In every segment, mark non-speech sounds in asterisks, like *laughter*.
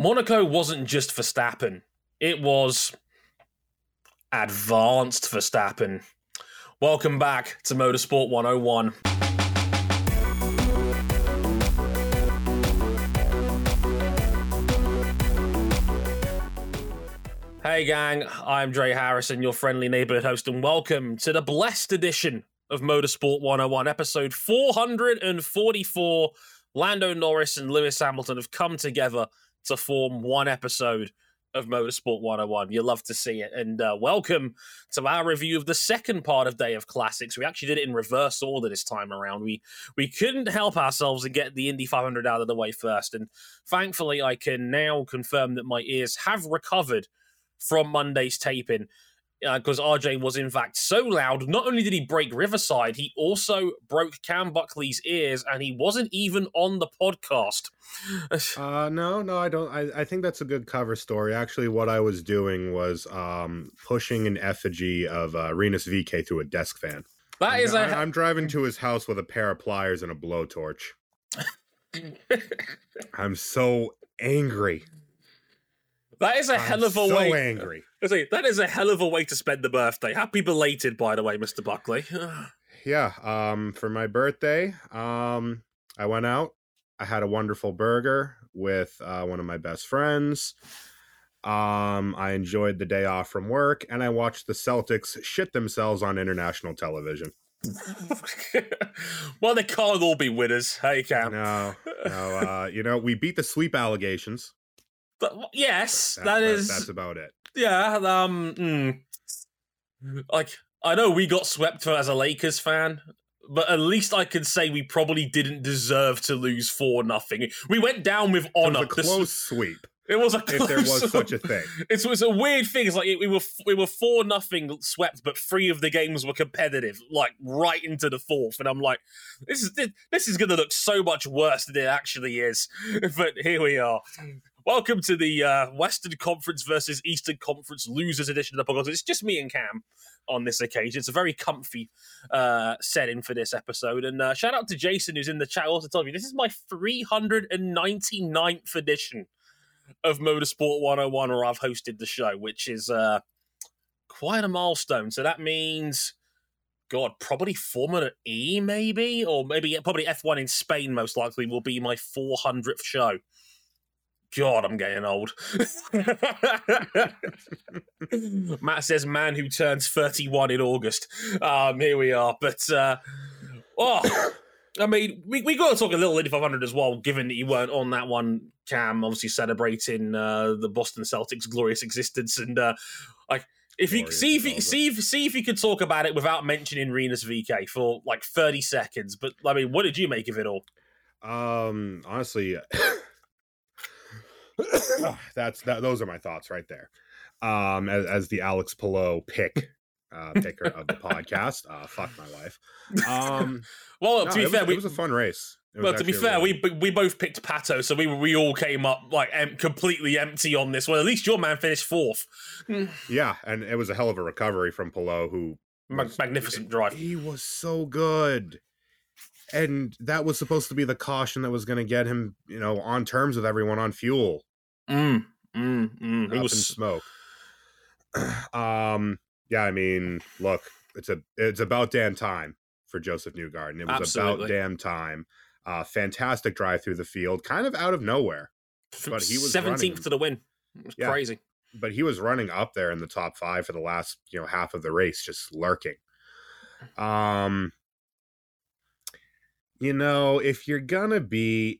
Monaco wasn't just Verstappen, it was advanced Verstappen. Welcome back to Motorsport 101. Hey, gang, I'm Dre Harrison, your friendly neighborhood host, and welcome to the blessed edition of Motorsport 101, episode 444. Lando Norris and Lewis Hamilton have come together to form one episode of Motorsport 101. You love to see it. And uh, welcome to our review of the second part of Day of Classics. We actually did it in reverse order this time around. We we couldn't help ourselves and get the Indy 500 out of the way first. And thankfully, I can now confirm that my ears have recovered from Monday's taping because uh, RJ was in fact so loud. Not only did he break Riverside, he also broke Cam Buckley's ears, and he wasn't even on the podcast. *sighs* uh, no, no, I don't. I, I think that's a good cover story. Actually, what I was doing was um, pushing an effigy of uh, Rinus VeeKay through a desk fan. That I'm, is a. I'm driving to his house with a pair of pliers and a blowtorch. *laughs* I'm so angry. That is a I'm hell of a so way. angry. Say, that is a hell of a way to spend the birthday. Happy belated, by the way, Mr. Buckley. *sighs* yeah. Um, for my birthday, um, I went out. I had a wonderful burger with uh, one of my best friends. Um, I enjoyed the day off from work, and I watched the Celtics shit themselves on international television. *laughs* well, they can't all be winners. Hey, Cam. No, no. Uh, *laughs* you know, we beat the sweep allegations. But yes, That- that is that's about it. yeah. Um, mm. like I know we got swept for as a Lakers fan, but at least I can say we probably didn't deserve to lose four nothing. We went down with It was honor. a close sweep, It was a close. if there was such a thing. It was a weird thing. It's like we were we were four nothing swept, but three of the games were competitive, like right into the fourth. And I'm like, this is this is going to look so much worse than it actually is. *laughs* But here we are. Welcome to the uh, Western Conference versus Eastern Conference losers edition of the podcast. It's just me and Cam on this occasion. It's a very comfy uh, setting for this episode. And uh, shout out to Jason who's in the chat. Also, told me this is my 399th edition of Motorsport 101 where I've hosted the show, which is uh, quite a milestone. So that means, God, probably Formula E, maybe, or maybe probably F1 in Spain, most likely, will be my 400th show. God, I'm getting old. *laughs* Matt says, man who turns 31 in August. Um, here we are. But, uh, oh, I mean, we, we got to talk a little Indy 500 as well, given that you weren't on that one, Cam, obviously celebrating uh, the Boston Celtics' glorious existence. And, uh, like, if you see if you see if see if you could talk about it without mentioning Rinus VeeKay for like 30 seconds, but I mean, what did you make of it all? Um, honestly, *laughs* that's that. Those are my thoughts right there. Um, as, as the Alex Palou pick uh, picker of the podcast. Uh, fuck my life. Um, *laughs* Well, no, to be it fair, was, we it was a fun race. It well, to be fair, really- we we both picked Pato, so we we all came up like em- completely empty on this. Well, at least your man finished fourth. yeah, and it was a hell of a recovery from Palou, who Ma- was- magnificent drive. He was so good. And that was supposed to be the caution that was going to get him, you know, on terms with everyone on fuel. Mm, mm, mm. was smoke. *clears throat* um, yeah, I mean, look, it's a it's about damn time for Josef Newgarden. It was Absolutely. about damn time. Uh, fantastic drive through the field, kind of out of nowhere, but he was seventeenth to the win. It was Yeah. crazy. but he was running up there in the top five for the last you know half of the race, just lurking. Um, you know, if you're gonna be,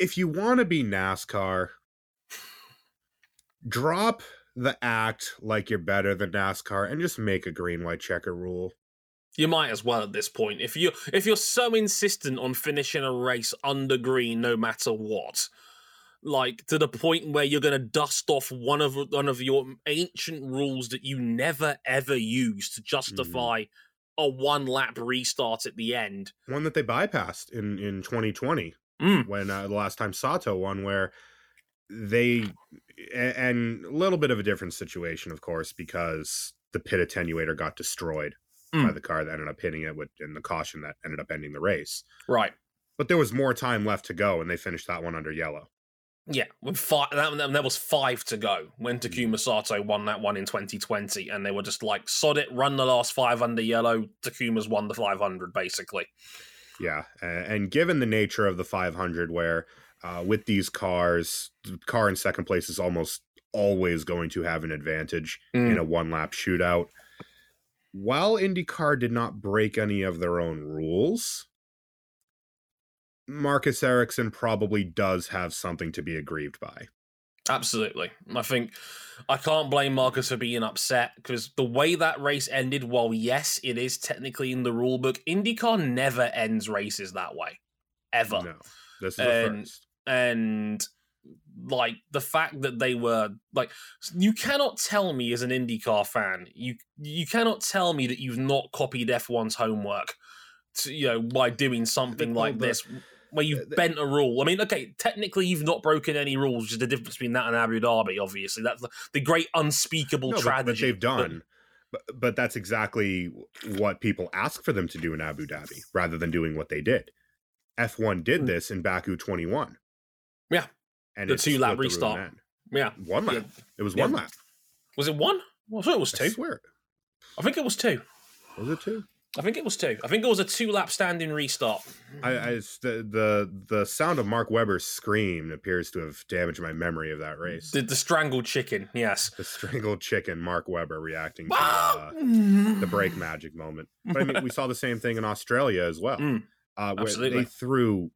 if you want to be NASCAR, drop the act like you're better than NASCAR and just make a green white checker rule. You might as well at this point. If you if you're so insistent on finishing a race under green, no matter what, like to the point where you're going to dust off one of one of your ancient rules that you never ever use to justify a one lap restart at the end. One that they bypassed in in 2020 Mm. when uh, the last time Sato won, where they and a little bit of a different situation, of course, because the pit attenuator got destroyed by Mm. the car that ended up hitting it with and the caution that ended up ending the race. Right. But there was more time left to go, and they finished that one under yellow. Yeah, with five, that, that, there was five to go when Takuma Sato won that one in 2020, and they were just like, sod it, run the last five under yellow. Takuma's won the 500, basically. Yeah, and given the nature of the 500, where uh, with these cars, the car in second place is almost always going to have an advantage mm. in a one lap shootout. While IndyCar did not break any of their own rules, Marcus Ericsson probably does have something to be aggrieved by. Absolutely. I think I can't blame Marcus for being upset because the way that race ended, while yes, it is technically in the rule book, IndyCar never ends races that way. Ever. No. This is and, first. And like the fact that they were like you cannot tell me as an IndyCar fan, you you cannot tell me that you've not copied F1's homework to, you know, by doing something like this where you've uh, bent a rule. I mean, okay, technically you've not broken any rules, is the difference between that and Abu Dhabi. Obviously, that's the, the great unspeakable no, tragedy. But, they've done. But, but that's exactly what people ask for them to do in Abu Dhabi, rather than doing what they did. F1 did mm. this in Baku 21. Yeah, and the two lap restart. Yeah, one lap. Yeah. It was one yeah. lap. Was it one? I thought it was two. I swear. I think it was two. Was it two? I think it was two. I think it was a two lap standing restart. I, I the, the the sound of Mark Webber's scream appears to have damaged my memory of that race. The, the strangled chicken, yes. The strangled chicken, Mark Webber reacting to uh, the brake magic moment. But I mean, we saw the same thing in Australia as well, *laughs* mm, uh, where absolutely. they threw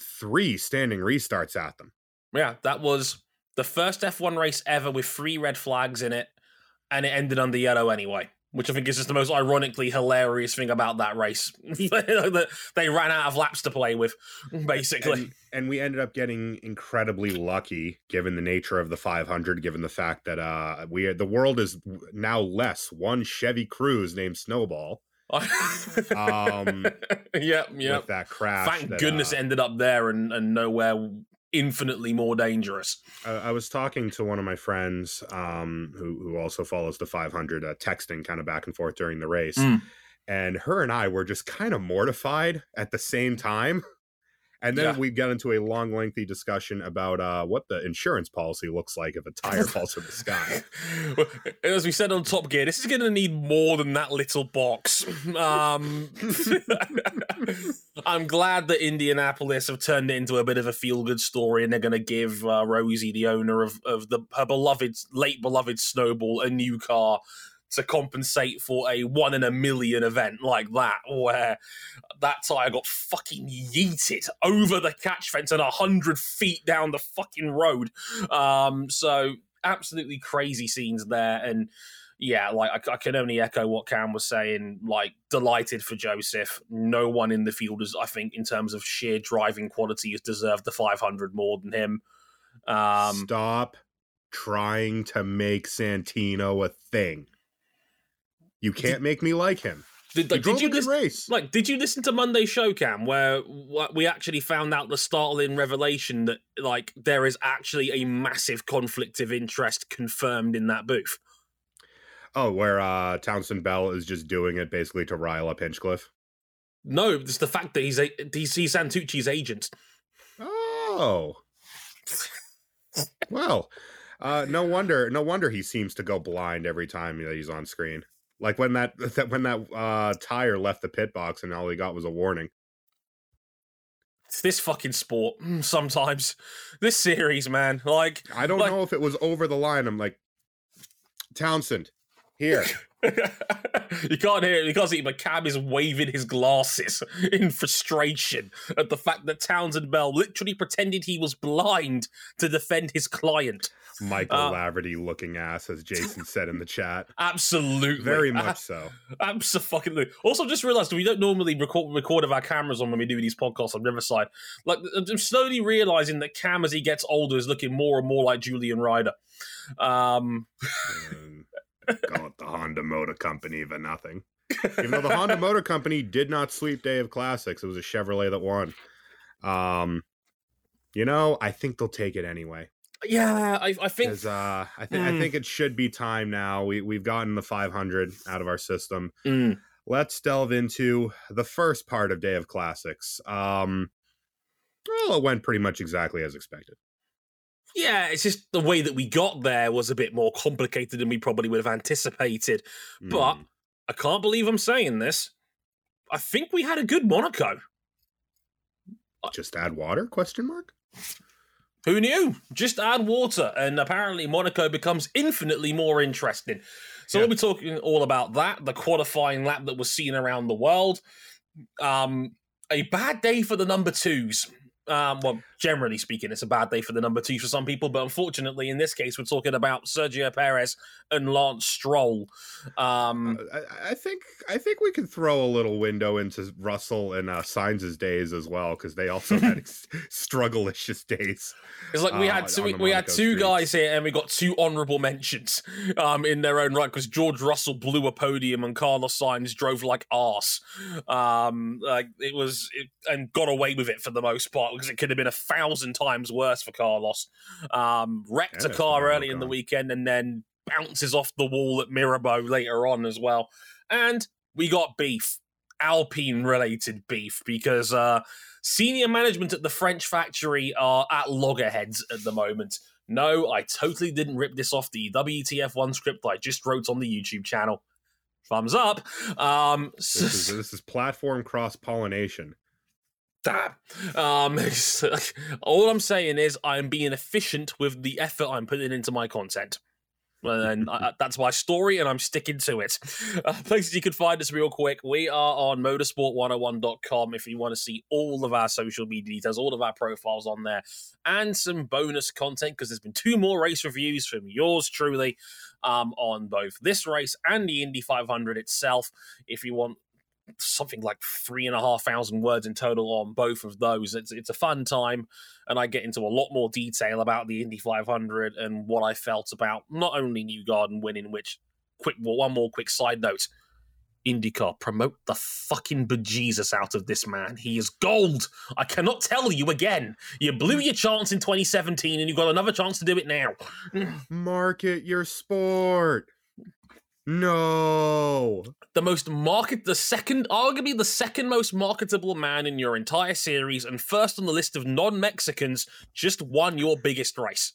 three standing restarts at them. Yeah, that was the first F1 race ever with three red flags in it, and it ended under yellow anyway which I think is just the most ironically hilarious thing about that race. *laughs* *laughs* that they ran out of laps to play with, basically. And, and, we ended up getting incredibly lucky, given the nature of the 500, given the fact that uh, we the world is now less one Chevy Cruze named Snowball. Um, yep, *laughs* yep. With that crash. Thank that, goodness uh, it ended up there and, and nowhere infinitely more dangerous. I was talking to one of my friends um, who who also follows the 500, uh, texting kind of back and forth during the race, mm. and her and I were just kind of mortified at the same time *laughs* and then yeah. we got into a long, lengthy discussion about uh, what the insurance policy looks like if a tire *laughs* falls from the sky. As we said on Top Gear, this is going to need more than that little box. Um, *laughs* I'm glad that Indianapolis have turned it into a bit of a feel good story, and they're going to give uh, Rosie, the owner of, of the her beloved, late beloved Snowball, a new car to compensate for a one in a million event like that, where that tire got fucking yeeted over the catch fence and a hundred feet down the fucking road. Um, so absolutely crazy scenes there, and yeah, like I, I, can only echo what Cam was saying. Like delighted for Josef. No one in the field is, I think, in terms of sheer driving quality, has deserved the 500 more than him. Um, Stop trying to make Santino a thing. You can't make me like him. Did, like, did you listen, race. Like, did you listen to Monday's show, Cam, where we actually found out the startling revelation that like there is actually a massive conflict of interest confirmed in that booth? Oh, where uh Townsend Bell is just doing it basically to rile up Hinchcliffe. No, it's the fact that he's a he's Santucci's agent. Oh, well, uh, no wonder, no wonder he seems to go blind every time that he's on screen. Like when that, *laughs* that when that uh, tire left the pit box and all he got was a warning. It's this fucking sport. Mm, sometimes this series, man. Like I don't like... know if it was over the line. I'm like Townsend here. *laughs* you can't hear it because Cam is waving his glasses *laughs* in frustration at the fact that Townsend Bell literally pretended he was blind to defend his client. Michael uh, Laverty looking ass, as Jason said in the chat. *laughs* Absolutely, very *laughs* much so. Absolutely. Also, just realized we don't normally record record of our cameras on when we do these podcasts on Riverside. Like, I'm slowly realizing that Cam, as he gets older, is looking more and more like Julian Ryder. Um, call it the Honda Motor Company for nothing. *laughs* Even though the Honda Motor Company did not sweep Day of Classics, it was a Chevrolet that won. Um, you know, I think they'll take it anyway. Yeah, I, I think. Uh, I think mm. I think it should be time now. We we've gotten the 500 out of our system. Mm. Let's delve into the first part of Day of Classics. Um, well, it went pretty much exactly as expected. Yeah, it's just the way that we got there was a bit more complicated than we probably would have anticipated. But Mm. I can't believe I'm saying this. I think we had a good Monaco. just add water? Question mark. Who knew? Just add water, and apparently Monaco becomes infinitely more interesting. So Yeah. we'll be talking all about that, the qualifying lap that was seen around the world. Um, a bad day for the number twos. Um, well, generally speaking, it's a bad day for the number two for some people, but unfortunately, in this case, we're talking about Sergio Perez and Lance Stroll. Um, Uh, I, I think I think we could throw a little window into Russell and uh, Sainz' days as well because they also *laughs* had ex- struggle-licious days. It's like we uh, had on two, the we had two streets. guys here, and we got two honourable mentions um, in their own right because George Russell blew a podium and Carlos Sainz drove like arse. Um, like it was, it, and got away with it for the most part because it could have been a thousand times worse for Carlos. Um, wrecked Yeah, a car early in the weekend and then bounces off the wall at Mirabeau later on as well. And we got beef, Alpine related beef, because uh, senior management at the French factory are at loggerheads at the moment. No, I totally didn't rip this off the WTF1 script I just wrote on the YouTube channel. Thumbs up. Um, This is this is platform cross pollination. Damn. Um, *laughs* all I'm saying is I'm being efficient with the effort I'm putting into my content. And I, that's my story, and I'm sticking to it. Uh, places you can find us real quick. We are on motorsport101.com if you want to see all of our social media details, all of our profiles on there, and some bonus content because there's been two more race reviews from yours truly um, on both this race and the Indy 500 itself. If you want something like three and a half thousand words in total on both of those. It's it's a fun time, and I get into a lot more detail about the Indy 500 and what I felt about not only Newgarden winning, which quick one more quick side note. IndyCar, promote the fucking bejesus out of this man. He is gold. I cannot tell you again. You blew your chance in 2017 and you got another chance to do it now. Market your sport. No. the most market the second arguably the second most marketable man in your entire series and first on the list of non-mexicans just won your biggest race.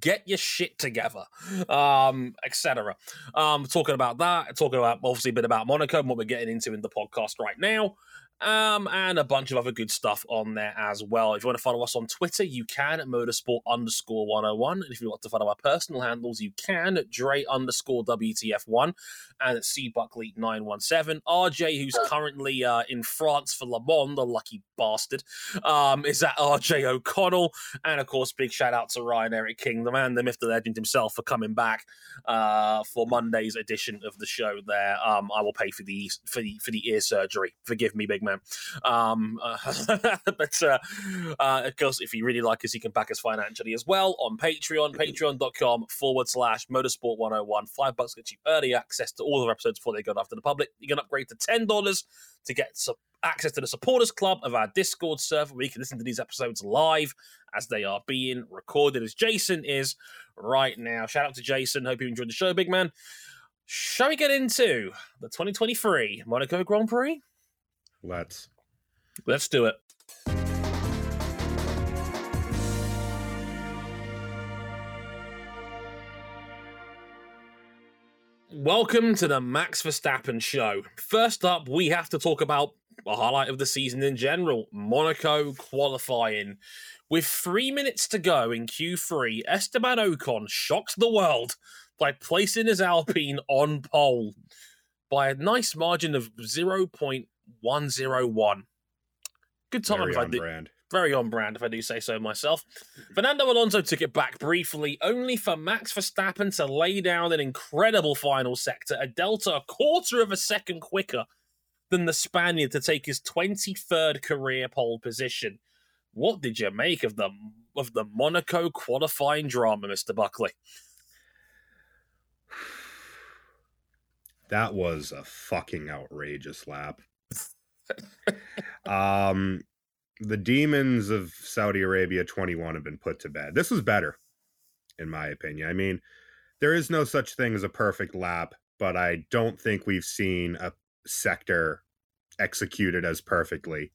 Get your shit together. Um etc um talking about that talking about obviously a bit about monaco and what we're getting into in the podcast right now um, and a bunch of other good stuff on there as well. If you want to follow us on Twitter, you can at motorsport underscore 101. And if you want to follow our personal handles, you can at Dre underscore WTF1 and at C Buckley 917. RJ, who's currently uh, in France for Le Mans, the lucky bastard, um, is at RJ O'Connell. And of course, big shout out to Ryan Eric King, the man, the myth, the legend himself, for coming back uh, for Monday's edition of the show. There, um, I will pay for the for the for the ear surgery. Forgive me, big man. Um, uh, *laughs* but uh, uh, of course, if you really like us, you can back us financially as well on Patreon, patreon.com forward slash motorsport 101. Five bucks gets you early access to all our episodes before they go after the public. You can upgrade to $10 to get some access to the supporters club of our Discord server where you can listen to these episodes live as they are being recorded, as Jason is right now. Shout out to Jason. Hope you enjoyed the show, big man. Shall we get into the 2023 Monaco Grand Prix? Let's. Let's do it. Welcome to the Max Verstappen show. First up, we have to talk about a highlight of the season in general Monaco qualifying. With three minutes to go in Q3, Esteban Ocon shocked the world by placing his Alpine on pole by a nice margin of 0.101. Good time Very on do, brand. very on brand, if I do say so myself. Fernando Alonso took it back briefly, only for Max Verstappen to lay down an incredible final sector, a delta a quarter of a second quicker than the Spaniard to take his 23rd career pole position. What did you make of the of the Monaco qualifying drama, Mr. Buckley? *sighs* That was a fucking outrageous lap. Um, the demons of Saudi Arabia 21 have been put to bed. This was better, in my opinion. I mean, there is no such thing as a perfect lap, but I don't think we've seen a sector executed as perfectly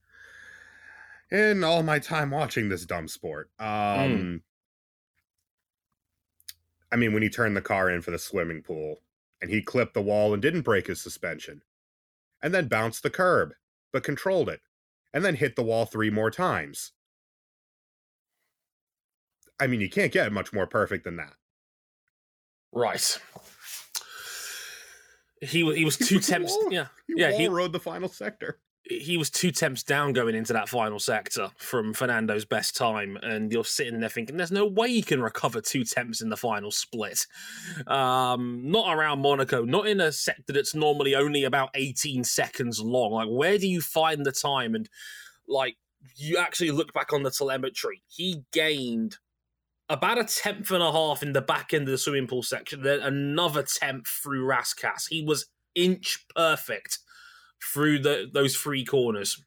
in all my time watching this dumb sport. Um, I mean, when he turned the car in for the swimming pool and he clipped the wall and didn't break his suspension, and then bounced the curb, but controlled it, and then hit the wall three more times. I mean, you can't get much more perfect than that. Right. He was he was two temps. Yeah, He yeah. He rode the final sector. He was two temps down going into that final sector from Fernando's best time, and you're sitting there thinking, "There's no way you can recover two temps in the final split." Um, not around Monaco, not in a sector that's normally only about 18 seconds long. Like, where do you find the time? And like, you actually look back on the telemetry, he gained about a tenth and a half in the back end of the swimming pool section, then another tenth through Rascasse. He was inch perfect through the those three corners.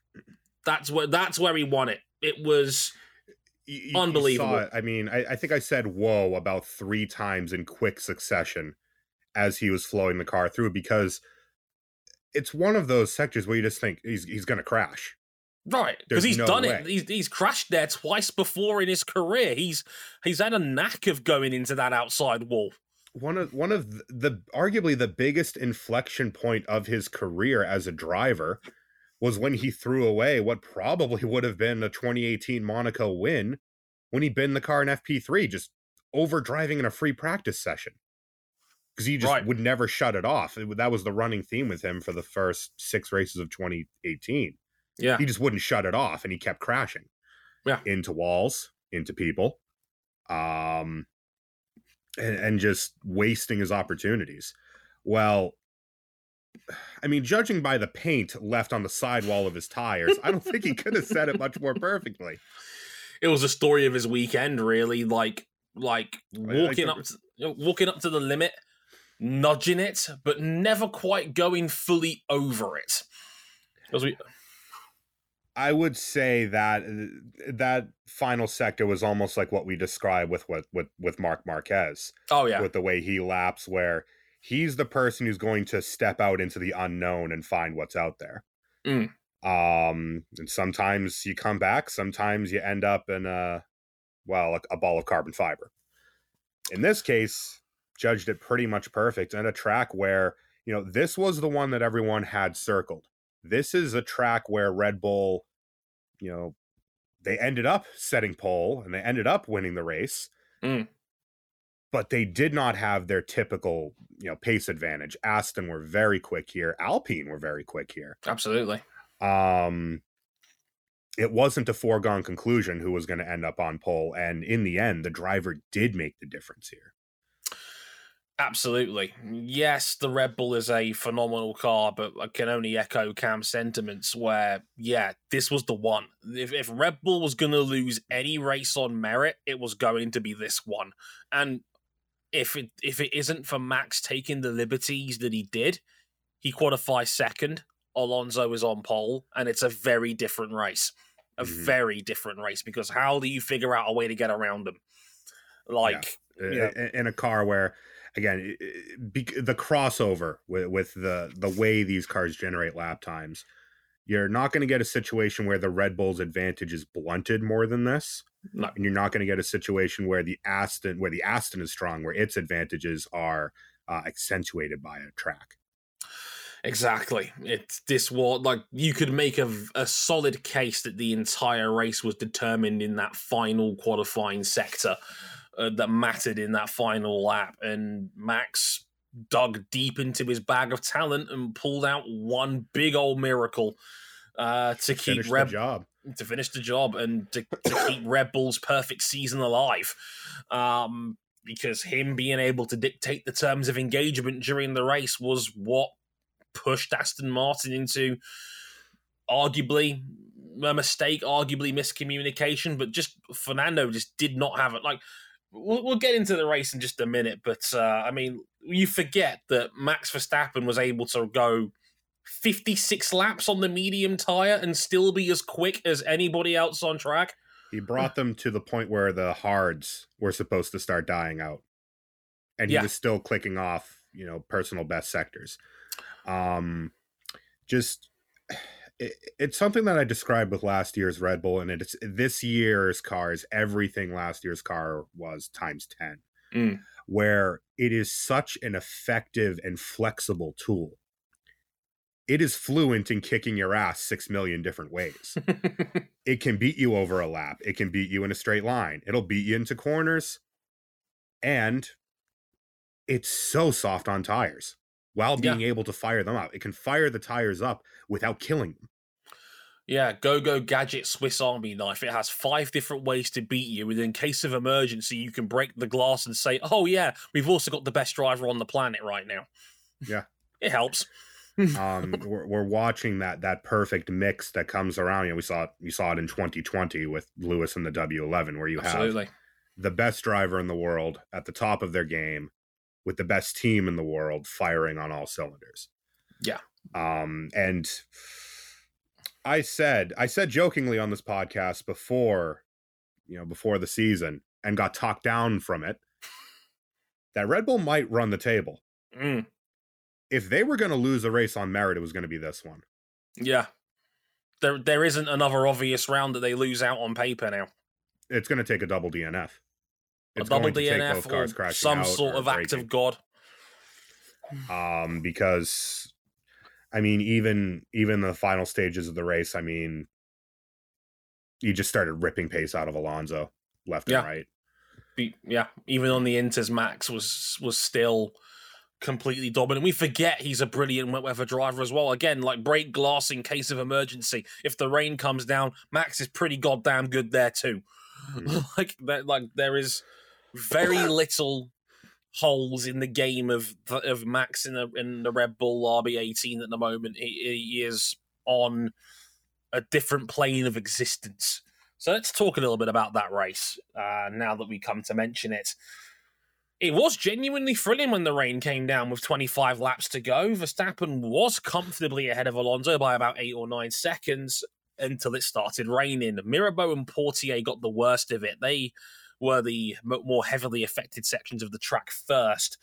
That's where that's where he won it. It was You- you- you Unbelievable. it. I mean, I, I think I said "whoa" about three times in quick succession as he was flowing the car through because it's one of those sectors where you just think he's he's going to crash. right because he's no done way. it. He's he's crashed there twice before in his career. He's he's had a knack of going into that outside wall. One of one of the, the arguably the biggest inflection point of his career as a driver was when he threw away what probably would have been a 2018 Monaco win when he binned the car in FP3 just over driving in a free practice session. Because he just Right. would never shut it off. It- that was the running theme with him for the first six races of 2018. Yeah, He just wouldn't shut it off and he kept crashing. Yeah. Into walls, into people. Um and, and just wasting his opportunities. Well, I mean, judging by the paint left on the sidewall of his tires, I don't think he could have said it much more perfectly. it was a story of his weekend. Really, like like walking up to, walking up to the limit, nudging it, but never quite going fully over it. As we I would say that uh, that final sector was almost like what we described with what with with Marc Marquez. oh yeah with the way he laps where he's the person who's going to step out into the unknown and find what's out there Mm. um and sometimes you come back sometimes you end up in a well a, a ball of carbon fiber in this case judged it pretty much perfect and a track where you know this was the one that everyone had circled this is a track where red bull you know they ended up setting pole and they ended up winning the race. But they did not have their typical you know pace advantage. Aston were very quick here. Alpine were very quick here. Absolutely. um it wasn't a foregone conclusion who was going to end up on pole. And in the end the driver did make the difference here Absolutely. Yes, the Red Bull is a phenomenal car, but I can only echo Cam's sentiments where, yeah, this was the one. If, if Red Bull was going to lose any race on merit, it was going to be this one. And if it if it isn't for Max taking the liberties that he did, he qualifies second. Alonso is on pole, and it's a very different race. A Mhm. very different race because how do you figure out a way to get around them? Like, Yeah. in a car where again i- i- bec- the crossover with, with the the way these cars generate lap times you're not going to get a situation where the red bull's advantage is blunted more than this No. and you're not going to get a situation where the aston where the aston is strong where its advantages are uh, accentuated by a track Exactly. It's this was like you could make a, a solid case that the entire race was determined in that final qualifying sector uh, that mattered in that final lap, and Max dug deep into his bag of talent and pulled out one big old miracle uh, to keep finish Red the job to finish the job and to, to keep Red Bull's perfect season alive. Um, because him being able to dictate the terms of engagement during the race was what pushed Aston Martin into arguably a mistake, arguably miscommunication, but just Fernando just did not have it. Like, we'll, we'll get into the race in just a minute, but uh, I mean, you forget that Max Verstappen was able to go 56 laps on the medium tire and still be as quick as anybody else on track. he brought them to the point where the hards were supposed to start dying out and he Yeah. was still clicking off you know personal best sectors um just it, it's something that i described with last year's red bull and it's this year's car is everything last year's car was times 10 Mm. where it is such an effective and flexible tool. It is fluent in kicking your ass 6 million different ways. *laughs* it can beat you over a lap, it can beat you in a straight line, it'll beat you into corners, and it's so soft on tires while being able to fire them up. It can fire the tires up without killing them. Yeah, Go Go Gadget Swiss Army knife. It has five different ways to beat you, and in case of emergency, you can break the glass and say, "Oh yeah, we've also got the best driver on the planet right now." Yeah, *laughs* it helps. um, *laughs* we're, we're watching that that perfect mix that comes around. You know, we saw it. We saw it in 2020 with Lewis and the W11, where you Absolutely. have the best driver in the world at the top of their game, with the best team in the world firing on all cylinders. Yeah. Um, and I said, I said jokingly on this podcast before, you know, before the season and got talked down from it *laughs* that Red Bull might run the table. Mm. If they were going to lose a race on merit, it was going to be this one. Yeah. There, there isn't another obvious round that they lose out on paper now. It's going to take a double DNF. It's a double DNF or some sort of act of God. Um, because I mean, even even the final stages of the race, I mean, you just started ripping pace out of Alonso left yeah. and right. Be, yeah, even on the Inters, Max was was still completely dominant. We forget he's a brilliant wet weather driver as well. Again, like break glass in case of emergency. If the rain comes down, Max is pretty goddamn good there too. Mm-hmm. *laughs* like that, like there is very little holes in the game of of Max in the in the Red Bull RB18 at the moment. He, he is on a different plane of existence. So let's talk a little bit about that race uh, now that we come to mention it. It was genuinely thrilling when the rain came down with 25 laps to go. Verstappen was comfortably ahead of Alonso by about eight or nine seconds until it started raining. Mirabeau and Portier got the worst of it. They were the more heavily affected sections of the track first.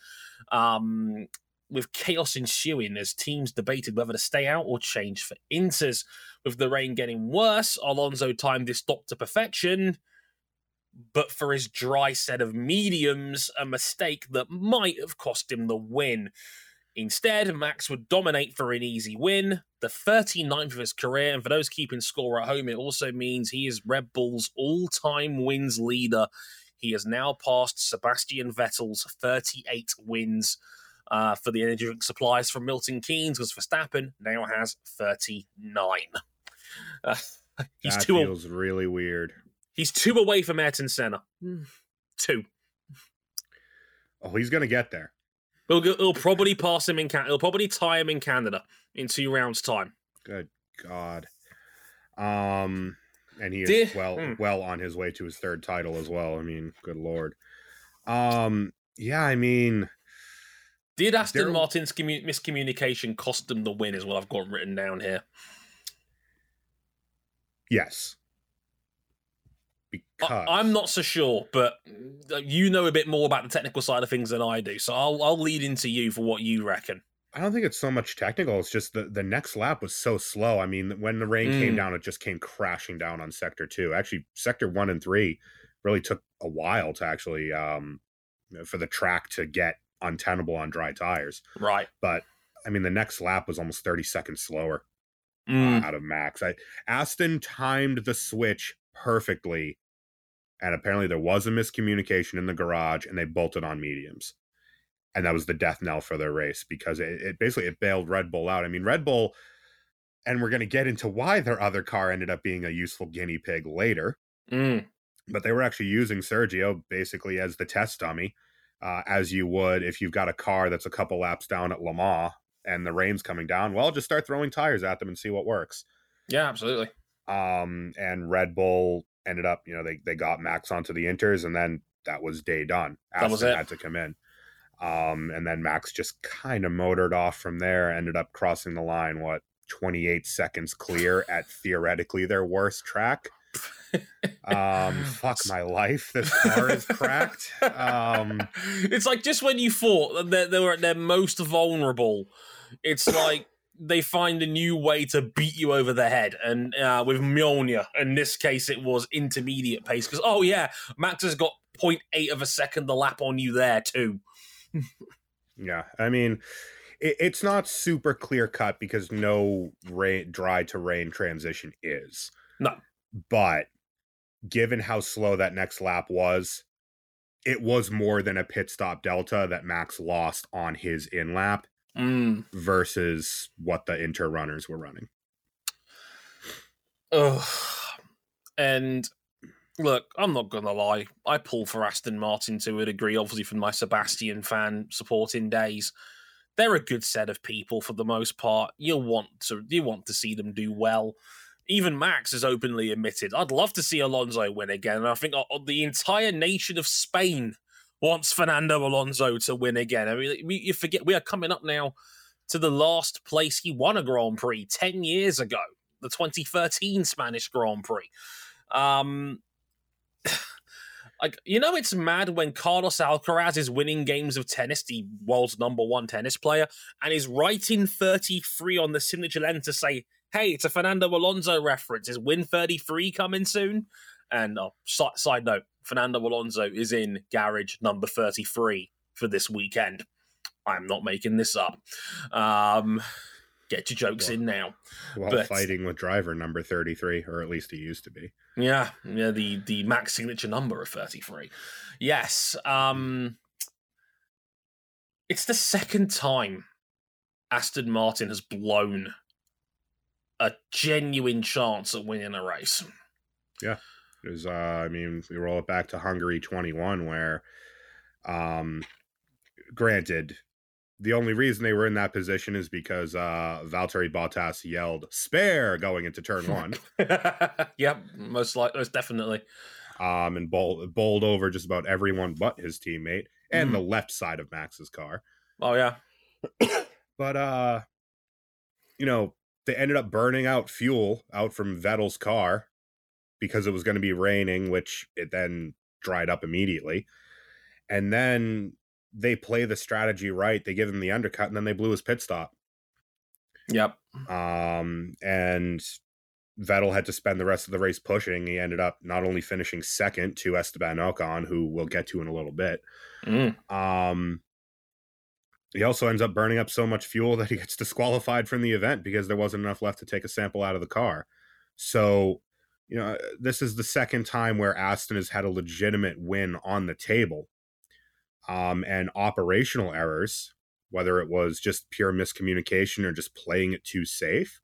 Um, with chaos ensuing as teams debated whether to stay out or change for inters. With the rain getting worse, Alonso timed his stop to perfection, but for his dry set of mediums, a mistake that might have cost him the win. Instead, Max would dominate for an easy win, the 39th of his career, and for those keeping score at home, it also means he is Red Bull's all time wins leader. He has now passed Sebastian Vettel's 38 wins uh, for the energy drink supplies from Milton Keynes, because Verstappen now has 39. Uh, *laughs* he's that two feels a- really weird. He's two away from Ayrton Senna. Two. Oh, he's going to get there. He'll, he'll probably pass him in Canada. He'll probably tie him in Canada in two rounds' time. Good God. Um, and he is Did, well hmm. well on his way to his third title as well. I mean, good lord. Um, yeah, I mean, did Aston there... Martin's commu- miscommunication cost them the win? Is what I've got written down here. Yes. Because I, am not so sure, but uh, you know a bit more about the technical side of things than I do, so I'll I'll lead into you for what you reckon. I don't think it's so much technical. It's just the the next lap was so slow. I mean, when the rain mm. came down, it just came crashing down on sector two. Actually, sector one and three really took a while to actually um, for the track to get untenable on dry tires. Right. But I mean, the next lap was almost thirty seconds slower mm. uh, out of Max. I, Aston timed the switch perfectly and apparently there was a miscommunication in the garage and they bolted on mediums. And that was the death knell for their race because it, it basically it bailed red bull out. I mean red bull and we're going to get into why their other car ended up being a useful guinea pig later. Mm. but they were actually using sergio basically as the test dummy uh, as you would if you've got a car that's a couple laps down at le mans and the rain's coming down. Well just start throwing tires at them and see what works. Yeah absolutely um and red bull ended up, you know, they they got Max onto the Inters, and then that was day done. Aston that was it. had to come in. Um, and then Max just kind of motored off from there, ended up crossing the line, what, 28 seconds clear at theoretically their worst track. um, *laughs* fuck my life. This car is cracked. Um, it's like just when you thought that they were at their most vulnerable, it's like they find a new way to beat you over the head. And uh, with Mjolnir, in this case, it was intermediate pace because oh yeah, Max has got 0.8 of a second the lap on you there too. *laughs* yeah, I mean, it, it's not super clear cut because no rain, dry to rain transition is. No, but given how slow that next lap was, it was more than a pit stop delta that Max lost on his in lap mm. versus what the inter runners were running. Ugh. And look, I'm not gonna lie. I pull for Aston Martin to a degree, obviously from my Sebastian fan supporting days. They're a good set of people for the most part. You want to you want to see them do well. Even Max has openly admitted, I'd love to see Alonso win again. And I think uh, the entire nation of Spain wants Fernando Alonso to win again. I mean, we, you forget we are coming up now to the last place he won a Grand Prix 10 years ago, the 2013 Spanish Grand Prix. Um, *sighs* like you know, it's mad when Carlos Alcaraz is winning games of tennis, the world's number one tennis player, and is writing 33 on the signature lens to say, "Hey, it's a Fernando Alonso reference. Is win 33 coming soon?" And uh, side note, Fernando Alonso is in garage number 33 for this weekend. I'm not making this up. Um, get your jokes well, in now. While but, fighting with driver number 33, or at least he used to be. Yeah, yeah, the the max signature number of 33. Yes. Um it's the second time Aston Martin has blown a genuine chance at winning a race. Yeah. Is uh, I mean, we roll it back to Hungary 21, where, um, granted, the only reason they were in that position is because uh, Valtteri Bottas yelled "spare" going into turn *laughs* one. yep, most like most definitely. Um, and bowled, bowled over just about everyone but his teammate and mm. the left side of Max's car. Oh yeah, *coughs* but uh, you know, they ended up burning out fuel out from Vettel's car because it was going to be raining, which it then dried up immediately. And then they play the strategy right. They give him the undercut, and then they blew his pit stop. Yep. Um, and Vettel had to spend the rest of the race pushing. He ended up not only finishing second to Esteban Ocon, who we'll get to in a little bit. Mm. Um, he also ends up burning up so much fuel *laughs* that he gets disqualified from the event because there wasn't enough left to take a sample out of the car. So you know, this is the second time where Aston has had a legitimate win on the table. Um, and operational errors, whether it was just pure miscommunication or just playing it too safe,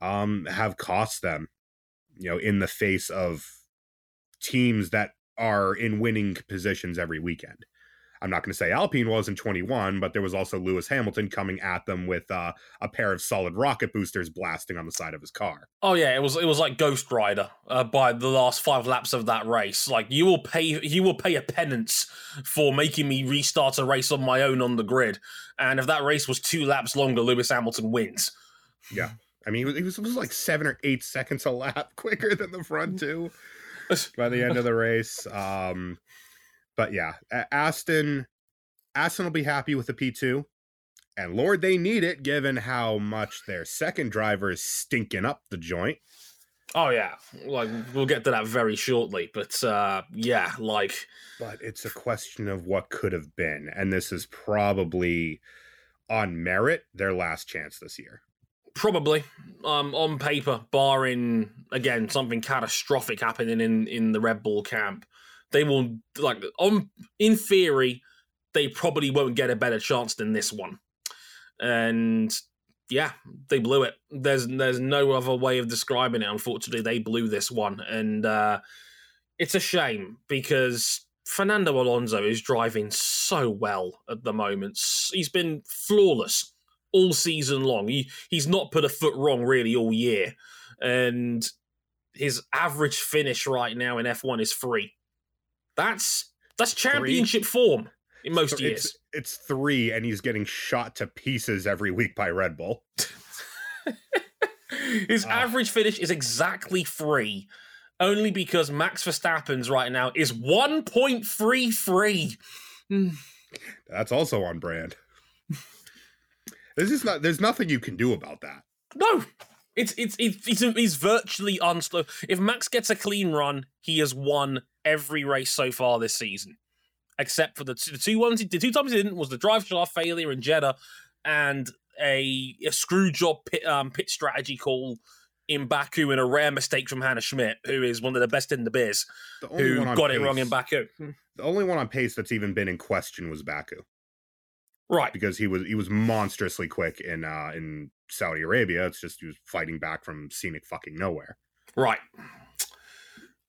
um, have cost them, you know, in the face of teams that are in winning positions every weekend. I'm not going to say Alpine was in 21, but there was also Lewis Hamilton coming at them with uh, a pair of solid rocket boosters blasting on the side of his car. Oh yeah, it was it was like Ghost Rider uh, by the last five laps of that race. Like you will pay you will pay a penance for making me restart a race on my own on the grid, and if that race was two laps longer, Lewis Hamilton wins. Yeah, I mean it was, it was like seven or eight seconds a lap *laughs* quicker than the front two *laughs* by the end of the race. Um, but yeah, Aston Aston will be happy with the P2. And Lord, they need it given how much their second driver is stinking up the joint. Oh yeah, like we'll get to that very shortly, but uh yeah, like but it's a question of what could have been and this is probably on merit their last chance this year. Probably um on paper barring again something catastrophic happening in in the Red Bull camp they will like on in theory they probably won't get a better chance than this one and yeah they blew it there's there's no other way of describing it unfortunately they blew this one and uh it's a shame because Fernando Alonso is driving so well at the moment. He's been flawless all season long. He he's not put a foot wrong really all year. And his average finish right now in F1 is free. That's that's championship three. form in most it's, years. It's three, and he's getting shot to pieces every week by Red Bull. *laughs* His uh, average finish is exactly three, only because Max Verstappen's right now is 1.33. *sighs* That's also on brand. This is not. There's nothing you can do about that. No, it's it's it's he's, he's virtually unslow. If Max gets a clean run, he has won every race so far this season, except for the two, the two ones. The two times he didn't was the drive shaft failure in Jeddah, and a, a screw job pit um, pit strategy call in Baku and a rare mistake from Hannah Schmitz, who is one of the best in the biz, The who got it wrong in Baku. The only one on pace that's even been in question was Baku Right. because he was he was monstrously quick in uh in Saudi Arabia. It's just he was fighting back from scenic fucking nowhere. Right.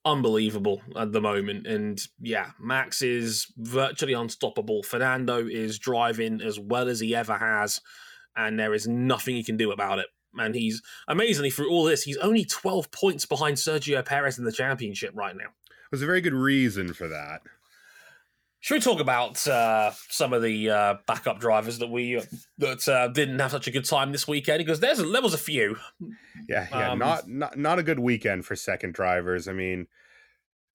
Unbelievable at the moment. And yeah, Max is virtually unstoppable. Fernando is driving as well as he ever has, and there is nothing he can do about it. And he's amazingly through all this, he's only 12 points behind Sergio Perez in the championship right now. There's a very good reason for that. Should we talk about uh, some of the uh, backup drivers that we that uh, didn't have such a good time this weekend? Because there's a, there was a few. Yeah, yeah, Um, not not not a good weekend for second drivers. I mean,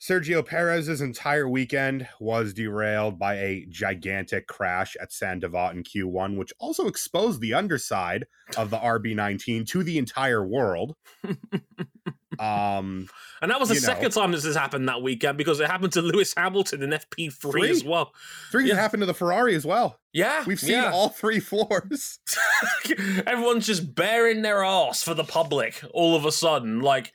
Sergio Perez's entire weekend was derailed by a gigantic crash at Sainte Devote in Q1, which also exposed the underside of the RB19 to the entire world. *laughs* um, *laughs* And that was the know. second time this has happened that weekend because it happened to Lewis Hamilton in FP3 Three? as well. three Yeah. happened to the Ferrari as well. Yeah, We've seen yeah. all three floors. *laughs* Everyone's just bearing their ass for the public all of a sudden. Like,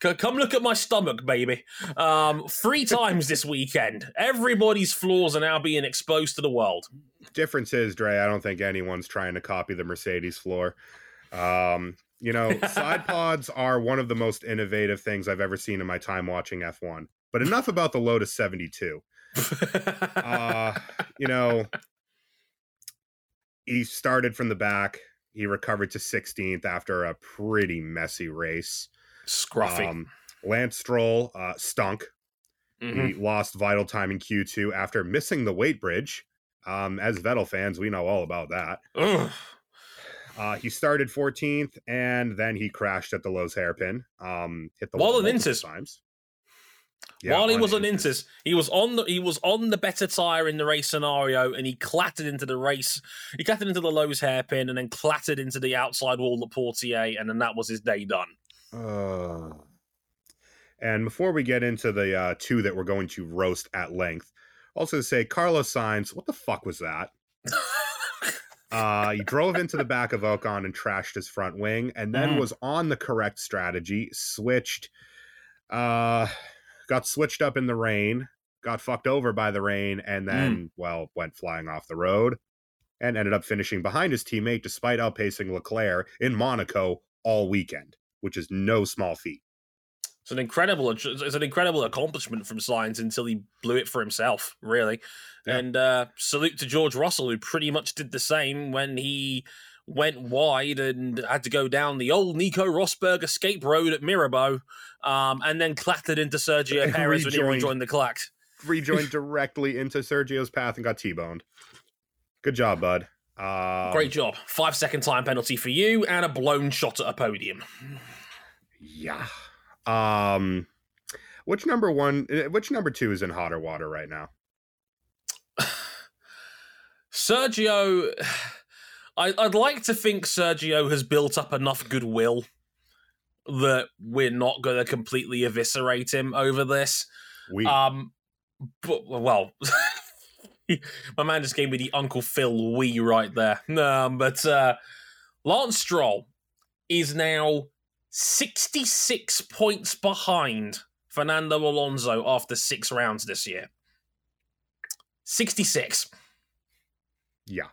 come look at my stomach, baby. Um, three *laughs* times this weekend. Everybody's flaws are now being exposed to the world. Difference is, Dre, I don't think anyone's trying to copy the Mercedes floor. Um, you know, *laughs* side pods are one of the most innovative things I've ever seen in my time watching F1. But enough about the Lotus 72. Uh, you know, he started from the back. He recovered to 16th after a pretty messy race. Scruffy. Um, Lance Stroll uh, stunk. Mhm. He lost vital time in Q2 after missing the weight bridge. Um, as Vettel fans, we know all about that. Ugh. Uh, he started 14th and then he crashed at the Lowe's hairpin. Um, hit the wall multiple Inters. times. While he was on. Inters, he was on the he was on the better tire in the race scenario, and he clattered into the race. He clattered into the Lowe's hairpin, and then clattered into the outside wall at Portier, and then that was his day done. Uh, and before we get into the uh, two that we're going to roast at length, also to say Carlos Sainz, what the fuck was that? Uh, he drove into the back of Ocon and trashed his front wing, and then Mhm. was on the correct strategy, switched, uh, got switched up in the rain, got fucked over by the rain, and then, well, went flying off the road and ended up finishing behind his teammate despite outpacing Leclerc in Monaco all weekend, which is no small feat. It's an incredible, it's an incredible accomplishment from Sainz until he blew it for himself, really. Yeah. And uh, salute to George Russell, who pretty much did the same when he went wide and had to go down the old Nico Rosberg escape road at Mirabeau, um, and then clattered into Sergio *laughs* Perez when he rejoined. rejoined the clack. Rejoined *laughs* directly into Sergio's path and got T-boned. Good job, bud. Um, Great job. Five second time penalty for you, and a blown shot at a podium. Yeah. Um, which number one? uh, Which number two is in hotter water right now? *sighs* Sergio, *sighs* I, I'd like to think Sergio has built up enough goodwill that we're not going to completely eviscerate him over this. We Um, but well, *laughs* my man just gave me the Uncle Phil we right there. Um, but uh, Lance Stroll is now sixty-six points behind Fernando Alonso after six rounds this year. Sixty-six. yeah.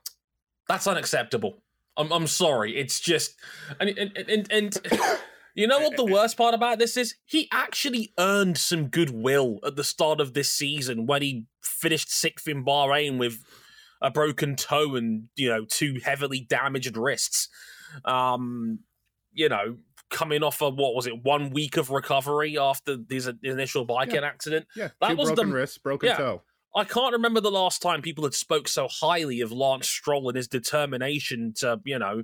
That's unacceptable. I'm I'm sorry. It's just and and and, and *coughs* you know what the worst part about this is? He actually earned some goodwill at the start of this season when he finished sixth in Bahrain with a broken toe and you know two heavily damaged wrists. Um, you know, coming off of what was it, one week of recovery after his initial biking accident. Yeah. That Two was the- broken wrists, broken yeah. toe. I can't remember the last time people had spoke so highly of Lance Stroll and his determination to, you know,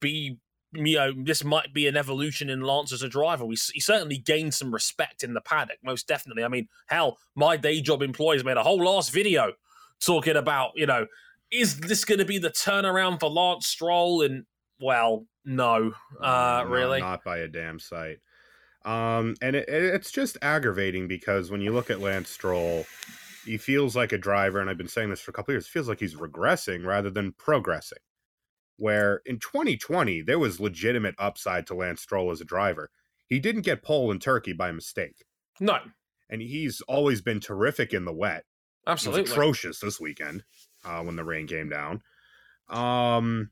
be, you know, this might be an evolution in Lance as a driver. We, he certainly gained some respect in the paddock, most definitely. I mean, hell, my day job employees made a whole last video talking about, you know, is this going to be the turnaround for Lance Stroll? And well, no, uh, No, really. not by a damn sight. Um, and it, it- it's just aggravating because when you look at Lance Stroll, he feels like a driver, and I've been saying this for a couple years. Feels like he's regressing rather than progressing. Where in 2020 there was legitimate upside to Lance Stroll as a driver. He didn't get pole in Turkey by mistake, No, and he's always been terrific in the wet. Absolutely. atrocious this weekend uh, when the rain came down. Um,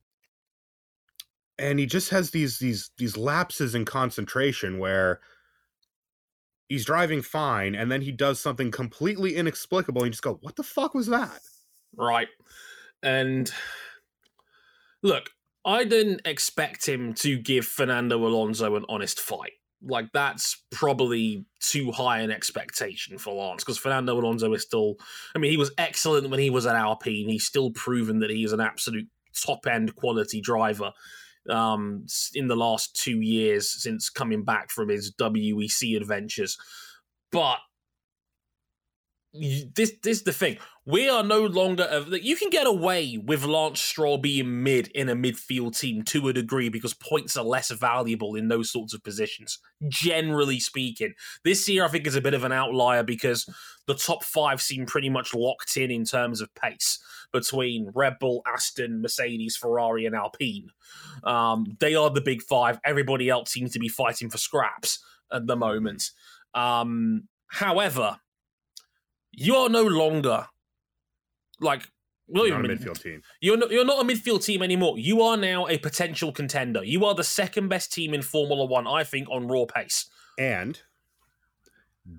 and he just has these these these lapses in concentration where he's driving fine, and then he does something completely inexplicable, and you just go, "What the fuck was that?" Right. And look, I didn't expect him to give Fernando Alonso an honest fight. Like, that's probably too high an expectation for Lance because Fernando Alonso is still, I mean, he was excellent when he was at Alpine. He's still proven that he is an absolute top end quality driver um, in the last two years since coming back from his WEC adventures. But this this is the thing. We are no longer like, you can get away with Lance Stroll being mid in a midfield team to a degree because points are less valuable in those sorts of positions. Generally speaking, this year I think is a bit of an outlier because the top five seem pretty much locked in in terms of pace between Red Bull, Aston, Mercedes, Ferrari, and Alpine. Um, they are the big five. Everybody else seems to be fighting for scraps at the moment. Um, however, you are no longer like Not a you're, midfield team. you're not, you're not a midfield team anymore. You are now a potential contender. You are the second best team in Formula One, I think, on raw pace. And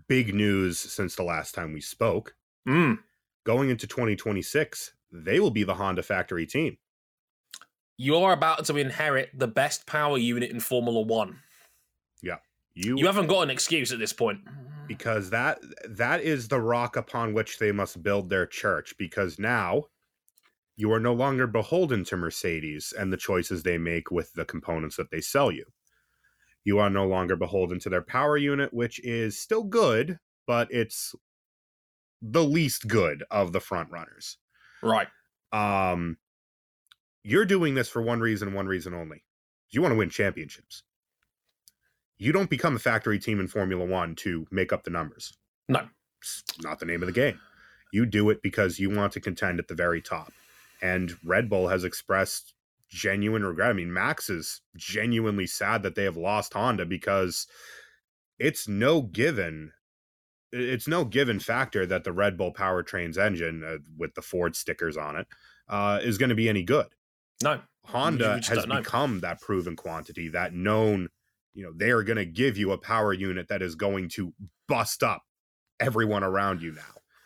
big news since the last time we spoke. Mm. Going into 2026, they will be the Honda factory team. You are about to inherit the best power unit in Formula One. Yeah. You, You haven't got an excuse at this point. Because that that is the rock upon which they must build their church because now you are no longer beholden to Mercedes and the choices they make with the components that they sell you. You are no longer beholden to their power unit which is still good but it's the least good of the front runners. Right. Um you're doing this for one reason, one reason only. You want to win championships. You don't become a factory team in Formula 1 to make up the numbers No. it's not the name of the game. You do it because you want to contend at the very top. And Red Bull has expressed genuine regret. I mean, Max is genuinely sad that they have lost Honda because it's no given. It's no given factor that the Red Bull powertrains engine uh, with the Ford stickers on it uh, is going to be any good. No. Honda has become that proven quantity, that known, you know, they are going to give you a power unit that is going to bust up everyone around you now.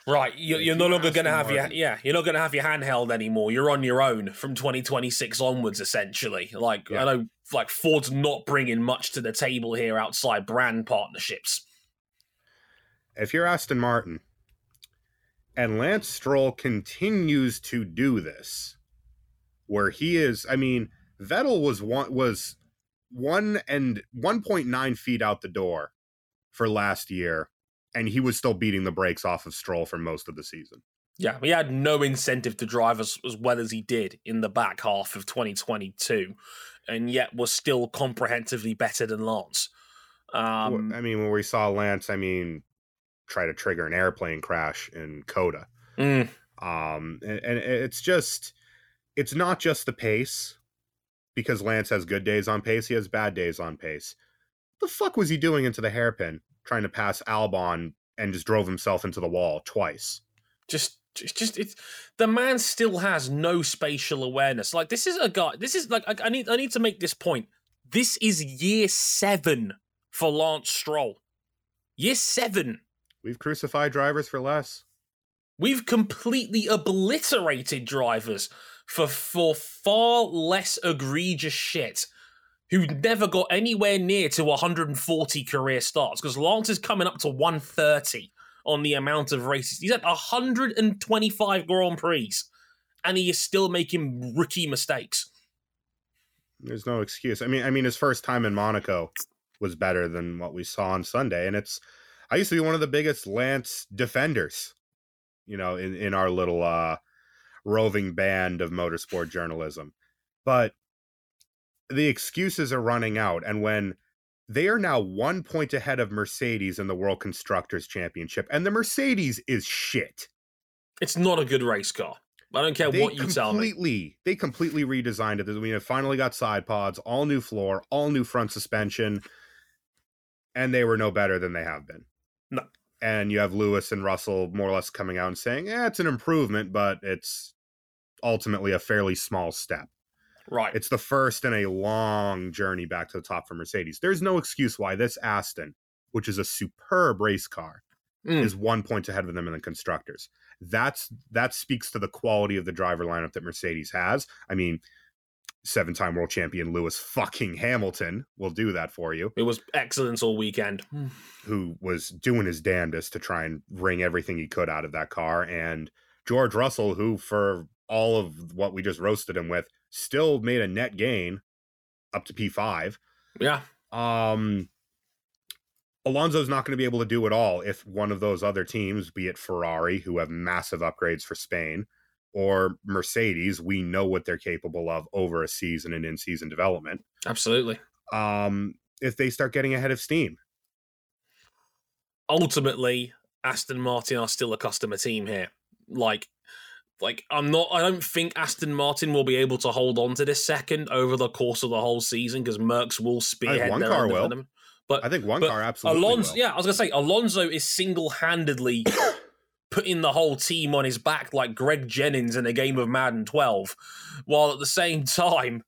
Right, you're, you're no longer going to have your yeah, you're not going to have your handheld anymore. You're on your own from 2026 onwards, essentially. Like Yeah. I know, like Ford's not bringing much to the table here outside brand partnerships. If you're Aston Martin and Lance Stroll continues to do this, where he is, I mean, Vettel was one was one and 1.9 feet out the door for last year, and he was still beating the brakes off of Stroll for most of the season. Yeah, he had no incentive to drive as, as well as he did in the back half of 2022, and yet was still comprehensively better than Lance. Um, I mean, when we saw Lance, I mean, try to trigger an airplane crash in COTA. mm, Um, and, and it's just, it's not just the pace, because Lance has good days on pace, he has bad days on pace. The fuck was he doing into the hairpin, trying to pass Albon and just drove himself into the wall twice? just just just it's the man still has no spatial awareness like this is a guy this is like I, I need i need to make this point this is year seven for lance stroll year seven We've crucified drivers for less. we've completely obliterated drivers for for far less egregious shit who never got anywhere near to 140 career starts because lance is coming up to 130 on the amount of races he's at 125 grand prix and he is still making rookie mistakes There's no excuse. I mean, I mean, his first time in Monaco was better than what we saw on Sunday, and it's. I used to be one of the biggest Lance defenders, you know, in in our little uh roving band of motorsport journalism. But the excuses are running out. And when they are now one point ahead of Mercedes in the World Constructors Championship, and the Mercedes is shit. It's not a good race car. I don't care they what you tell me. completely they completely redesigned it. We have finally got side pods, all new floor, all new front suspension, and they were no better than they have been. No. And you have Lewis and Russell more or less coming out and saying, "Yeah, it's an improvement, but it's ultimately a fairly small step." Right. It's the first in a long journey back to the top for Mercedes. There's no excuse why this Aston, which is a superb race car, Mm. is one point ahead of them in the constructors. That's that speaks to the quality of the driver lineup that Mercedes has. I mean, seven-time world champion Lewis fucking Hamilton will do that for you, It was excellence all weekend. who was doing his damnedest to try and wring everything he could out of that car, and George Russell, who for all of what we just roasted him with, still made a net gain up to P5. Yeah. Um, Alonso's not going to be able to do it all if one of those other teams, be it Ferrari, who have massive upgrades for Spain, or Mercedes, we know what they're capable of over a season and in season development. Absolutely. Um, if they start getting ahead of steam, Ultimately, Aston Martin are still a customer team here. Like, like I'm not. I don't think Aston Martin will be able to hold on to this second over the course of the whole season because Merckx will spearhead one car will. But I think one but car absolutely. Alonso, will. yeah, I was gonna say Alonso is single-handedly putting the whole team on his back like Greg Jennings in a game of Madden 12, while at the same time,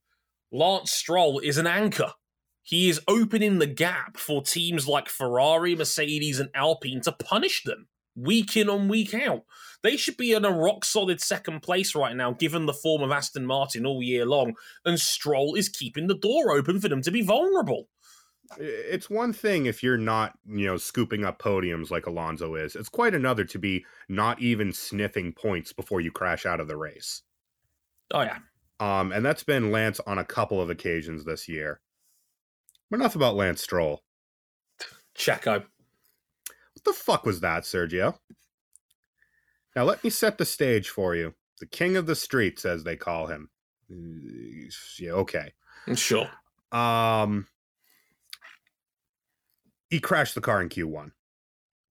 Lance Stroll is an anchor. He is opening the gap for teams like Ferrari, Mercedes, and Alpine to punish them week in on week out. They should be in a rock solid second place right now, given the form of Aston Martin all year long, and Stroll is keeping the door open for them to be vulnerable. It's one thing if you're not, you know, scooping up podiums like Alonso is. It's quite another to be not even sniffing points before you crash out of the race. Oh yeah, Um, and that's been Lance on a couple of occasions this year. But enough about Lance Stroll. Checo. What the fuck was that, Sergio? Now let me set the stage for you. The king of the streets, as they call him. Uh, Yeah, okay. Sure. Um, he crashed the car in Q1,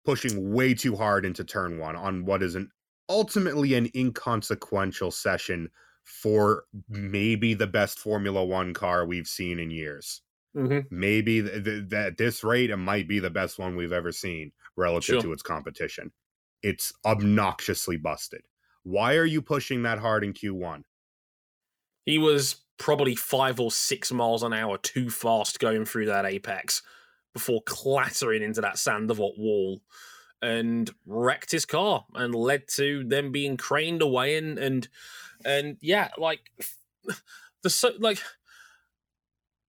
pushing way too hard into turn one on what is an ultimately an inconsequential session for maybe the best Formula One car we've seen in years. Mm-hmm. Maybe th- th- at this rate, it might be the best one we've ever seen relative Sure. to its competition. It's obnoxiously busted. Why are you pushing that hard in Q1? He was probably five or six miles an hour too fast going through that apex before clattering into that Sandoval wall and wrecked his car and led to them being craned away and and and yeah like *sighs* the so like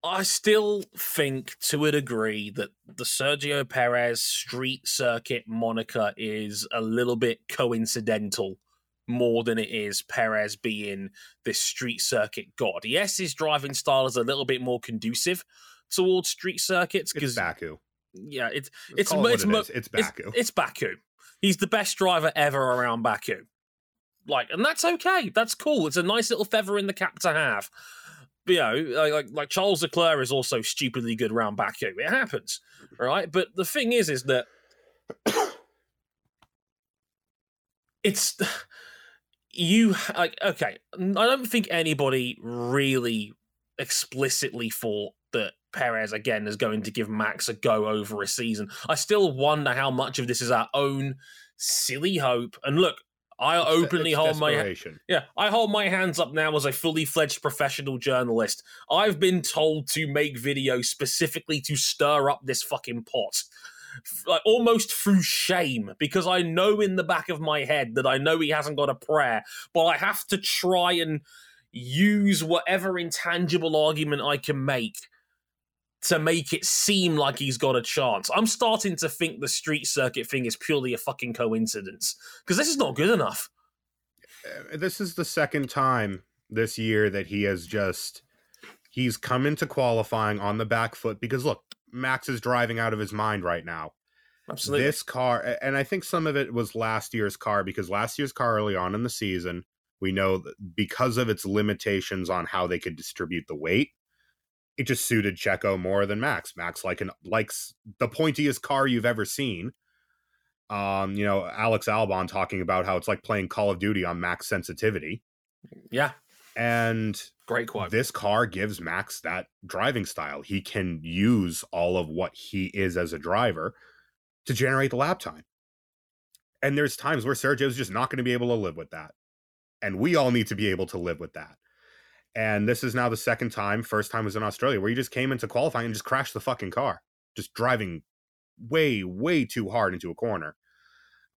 I still think to a degree that the Sergio Perez street circuit moniker is a little bit coincidental more than it is Perez being this street circuit god. Yes, his driving style is a little bit more conducive towards street circuits because Baku. yeah, it's it's it it's it. It's it's, Baku. it's Baku. He's the best driver ever around Baku. Like, and that's okay. That's cool. It's a nice little feather in the cap to have. But, you know, like, like like Charles Leclerc is also stupidly good around Baku. It happens, right? But the thing is, is that *coughs* it's *sighs* you like okay. I don't think anybody really explicitly thought that Perez again is going to give Max a go over a season. I still wonder how much of this is our own silly hope. And look, I openly hold my yeah, I hold my hands up now as a fully fledged professional journalist. I've been told to make videos specifically to stir up this fucking pot. Like almost through shame, because I know in the back of my head that I know he hasn't got a prayer, but I have to try and use whatever intangible argument I can make to make it seem like he's got a chance. I'm starting to think the street circuit thing is purely a fucking coincidence, because this is not good enough. Uh, This is the second time this year that he has just he's come into qualifying on the back foot because look, Max is driving out of his mind right now. Absolutely. This car, and I think some of it was last year's car because last year's car early on in the season We know that because of its limitations on how they could distribute the weight, it just suited Checo more than Max. Max like an likes the pointiest car you've ever seen. Um, you know, Alex Albon talking about how it's like playing Call of Duty on max sensitivity. Yeah. And great quote. This car gives Max that driving style. He can use all of what he is as a driver to generate the lap time. And there's times where Sergio's just not going to be able to live with that. And we all need to be able to live with that. And this is now the second time, first time was in Australia, where he just came into qualifying and just crashed the fucking car, just driving way, way too hard into a corner.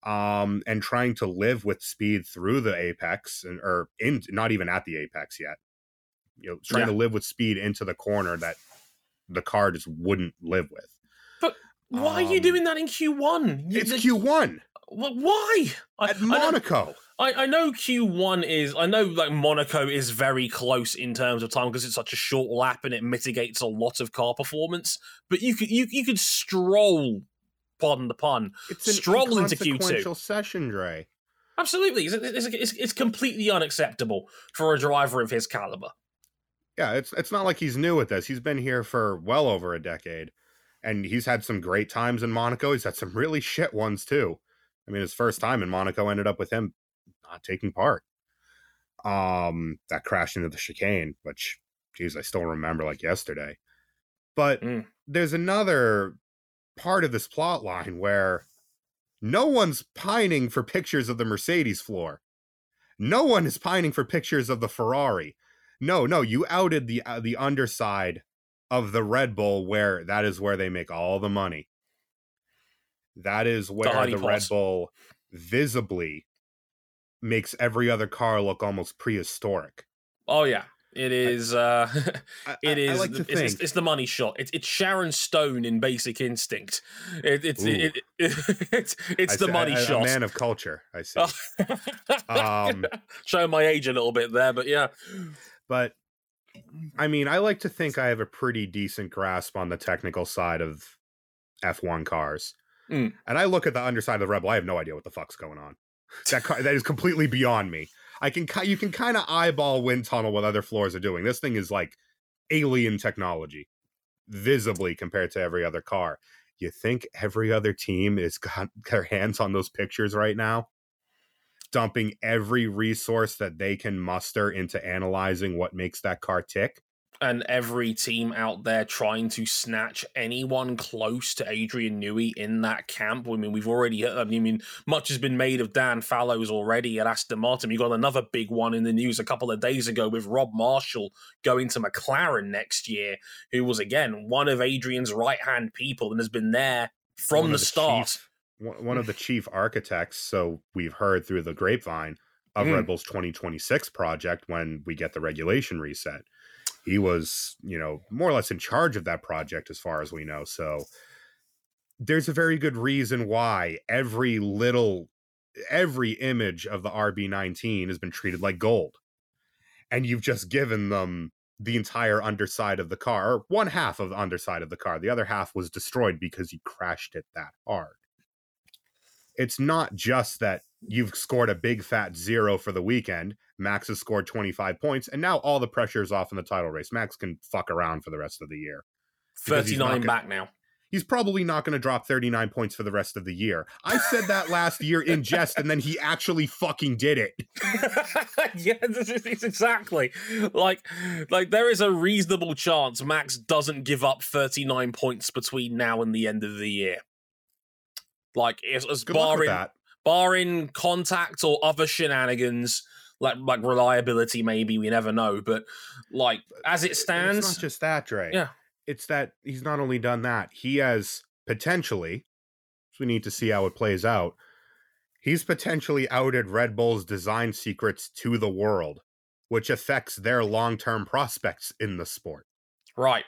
Um, and trying to live with speed through the apex and or in not even at the apex yet. You know, trying yeah. to live with speed into the corner that the car just wouldn't live with. But why um, are you um, doing that in Q1? It's the, Q1. Why? At I, Monaco. I, I know Q1 is I know like Monaco is very close in terms of time because it's such a short lap and it mitigates a lot of car performance. But you could you you could stroll, pardon the pun, it's stroll into Q2 session, Dre. Absolutely, it's, it's, it's, it's completely unacceptable for a driver of his caliber. Yeah, it's it's not like he's new at this. He's been here for well over a decade, and he's had some great times in Monaco. He's had some really shit ones too. I mean, his first time in Monaco ended up with him not taking part. Um, that crashed into the chicane, which, geez, I still remember like yesterday. But mm. there's another part of this plot line where no one's pining for pictures of the Mercedes floor. No one is pining for pictures of the Ferrari. No, no, you outed the uh, the underside of the Red Bull where that is where they make all the money. That is where the, the Red Bull visibly makes every other car look almost prehistoric. Oh yeah, it is. *laughs* Uh, *laughs* it is. I, I like it's, it's, it's, the money shot. It's, it's Sharon Stone in Basic Instinct. It, it's it, *laughs* it's it's the money I, shot. A man of culture. I see. um, Showing my age a little bit there, but yeah. But I mean, I like to think I have a pretty decent grasp on the technical side of F1 cars. Mm. And I look at the underside of the Red Bull. I have no idea what the fuck's going on. That that is completely beyond me. I can you can kind of eyeball wind tunnel what other floors are doing. This thing is like alien technology, visibly compared to every other car. You think every other team is got their hands on those pictures right now, dumping every resource that they can muster into analyzing what makes that car tick? And every team out there trying to snatch anyone close to Adrian Newey in that camp. I mean, we've already, I mean, much has been made of Dan Fallows already at Aston Martin. You got another big one in the news a couple of days ago with Rob Marshall going to McLaren next year, who was again one of Adrian's right hand people and has been there from the, the, start. Chief, one of the chief architects, so we've heard through the grapevine of mm. Red Bull's 2026 project when we get the regulation reset he was, you know, more or less in charge of that project as far as we know. So there's a very good reason why every little every image of the RB19 has been treated like gold. And you've just given them the entire underside of the car, or one half of the underside of the car. The other half was destroyed because you crashed it that hard. It's not just that you've scored a big fat zero for the weekend. Max has scored 25 points, and now all the pressure is off in the title race. Max can fuck around for the rest of the year. 39 gonna, back now. He's probably not going to drop 39 points for the rest of the year. I said that last year in jest, and then he actually fucking did it. *laughs* yeah, this it's exactly like like there is a reasonable chance Max doesn't give up 39 points between now and the end of the year. Like as, as barring barring contact or other shenanigans, like like reliability, maybe we never know. But like as it stands, it's not just that, Dre. Yeah, it's that he's not only done that, he has potentially. So we need to see how it plays out. He's potentially outed Red Bull's design secrets to the world, which affects their long term prospects in the sport. Right.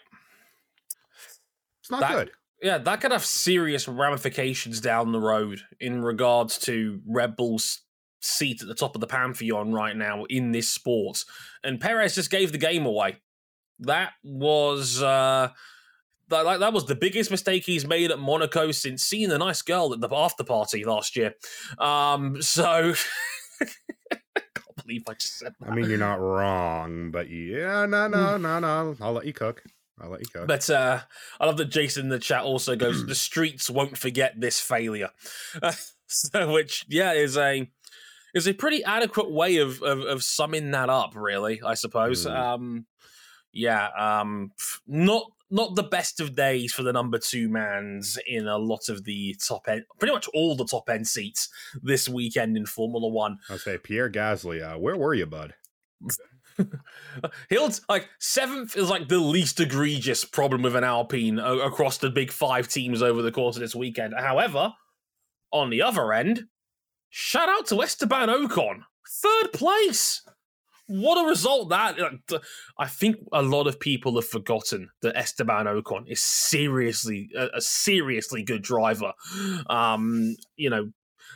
It's not that, good yeah, that could have serious ramifications down the road in regards to Red Bull's seat at the top of the pantheon right now in this sport. And Perez just gave the game away. That was uh that, that was the biggest mistake he's made at Monaco since seeing the nice girl at the after party last year. Um, so I *laughs* can't believe I just said that. I mean, you're not wrong, but yeah, no, no, no, no. I'll let you cook. I'll let you cook. But uh, I love that Jason in the chat also goes, *clears throat* "The streets won't forget this failure," *laughs* so, which yeah is a is a pretty adequate way of, of, of summing that up. Really, I suppose. Mm. Um, yeah, um, not not the best of days for the number two mans in a lot of the top end, pretty much all the top end seats this weekend in Formula One. Say Pierre Gasly. Uh, where were you, bud? *laughs* He'll like seventh is like the least egregious problem with an Alpine across the big five teams over the course of this weekend. However, on the other end, shout out to Esteban Ocon, third place. What a result that! I think a lot of people have forgotten that Esteban Ocon is seriously a, seriously good driver. Um, you know,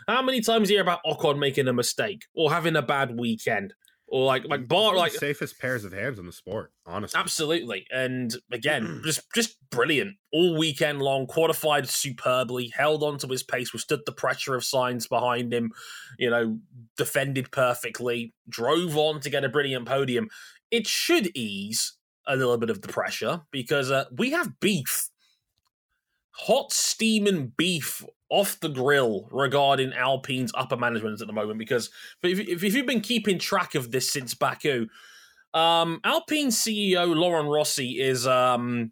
how many times you hear about Ocon making a mistake or having a bad weekend? Or like like bar like the safest pairs of hands in the sport, honestly. Absolutely. And again, *clears throat* just just brilliant. All weekend long, qualified superbly, held on to his pace, withstood the pressure of Sainz behind him, you know, defended perfectly, drove on to get a brilliant podium. It should ease a little bit of the pressure because uh, we have beef. Hot steaming beef off the grill regarding Alpine's upper management at the moment. Because if, if, you've been keeping track of this since Baku, um, Alpine CEO Laurent Rossi is um,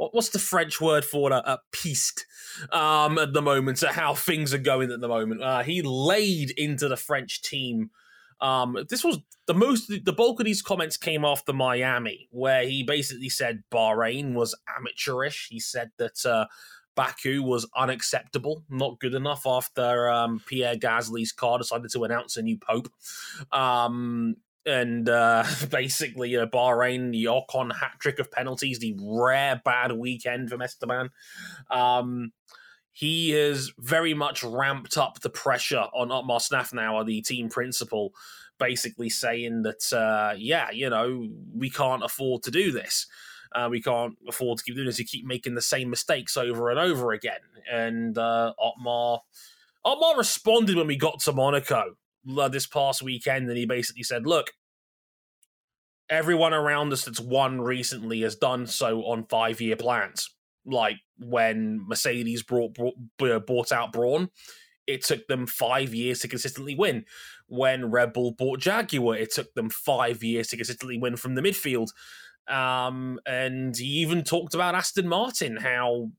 what, what's the French word for? Uh, piste um, at the moment at how things are going at the moment. Uh, he laid into the French team. Um, this was the most. The bulk of these comments came after Miami, where he basically said Bahrain was amateurish. He said that uh, Baku was unacceptable, not good enough after um, Pierre Gasly's car decided to announce a new pope. Um, and uh, *laughs* basically, uh, Bahrain, the Ocon hat trick of penalties, the rare bad weekend for Esteban. Um, he has very much ramped up the pressure on Otmar Szafnauer, the team principal, basically saying that, uh, yeah, you know, we can't afford to do this. Uh, we can't afford to keep doing this. You keep making the same mistakes over and over again. And uh, Otmar, Otmar responded when we got to Monaco uh, this past weekend, and he basically said, "Look, everyone around us that's won recently has done so on five-year plans. Like when Mercedes brought, brought out Brawn, it took them five years to consistently win. When Red Bull bought Jaguar, it took them five years to consistently win from the midfield." Um, and he even talked about Aston Martin, how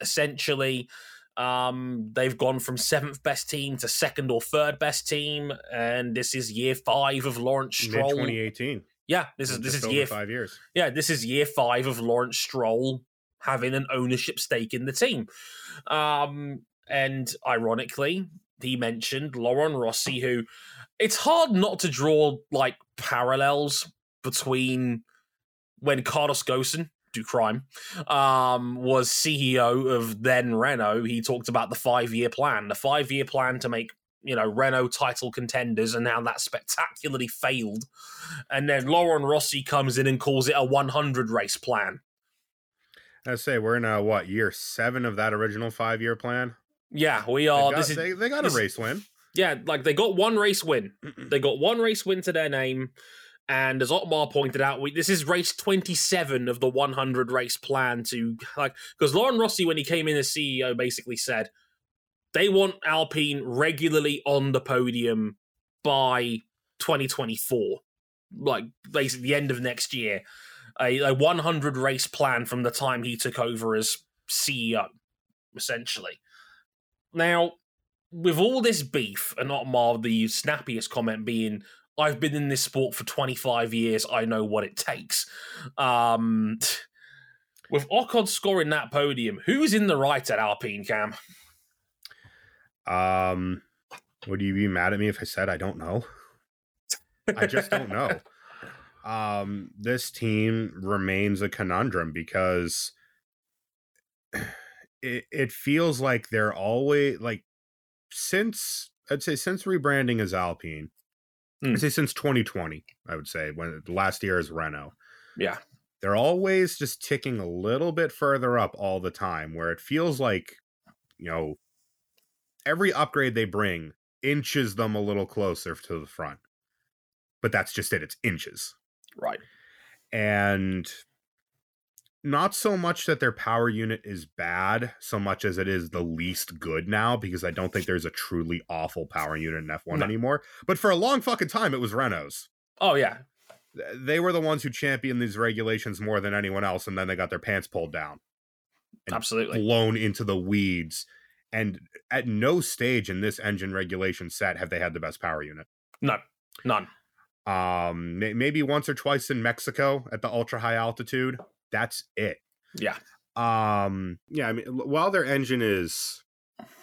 essentially um, they've gone from seventh best team to second or third best team, and this is year five of Lawrence Stroll. 2018. Yeah, this is this is year five years. yeah this is year five of Lawrence Stroll having an ownership stake in the team. Um, and ironically, he mentioned Laurent Rossi, who it's hard not to draw like parallels between when Carlos Ghosn, do crime, um, was CEO of then Renault. He talked about the five year plan, the five year plan to make you know Renault title contenders, and how that spectacularly failed. And then Laurent Rossi comes in and calls it a 100 race plan. I say we're in a what year seven of that original five year plan. Yeah, we They are. got, This is they, they got a race win. yeah, like they got one race win. *clears throat* They got one race win to their name. And as Otmar pointed out, we, this is race 27 of the 100 race plan to like because Laurent Rossi, when he came in as CEO, basically said they want Alpine regularly on the podium by 2024, like basically the end of next year. A, a 100 race plan from the time he took over as CEO, essentially. Now, with all this beef, and Otmar, the snappiest comment being, I've been in this sport for 25 years. I know what it takes. Um, with Ocon scoring that podium, who's in the right at Alpine, Cam? Um, would you be mad at me if I said I don't know? I just don't *laughs* know. Um, this team remains a conundrum because it, it feels like they're always like since I'd say since rebranding as Alpine, Hmm. I'd say since 2020, I would say when the last year is Renault. Yeah. They're always just ticking a little bit further up all the time, where it feels like, you know, every upgrade they bring inches them a little closer to the front. but that's just it. It's inches. Right. And not so much that their power unit is bad, so much as it is the least good now, because I don't think there's a truly awful power unit in F1 No. anymore. But for a long fucking time, it was Renault's. Oh yeah. They were the ones who championed these regulations more than anyone else, and then they got their pants pulled down. And Absolutely. blown into the weeds. And at no stage in this engine regulation set have they had the best power unit. No. None. Um, maybe once or twice in Mexico at the ultra high altitude. That's it. Yeah. Um, yeah, I mean, while their engine is,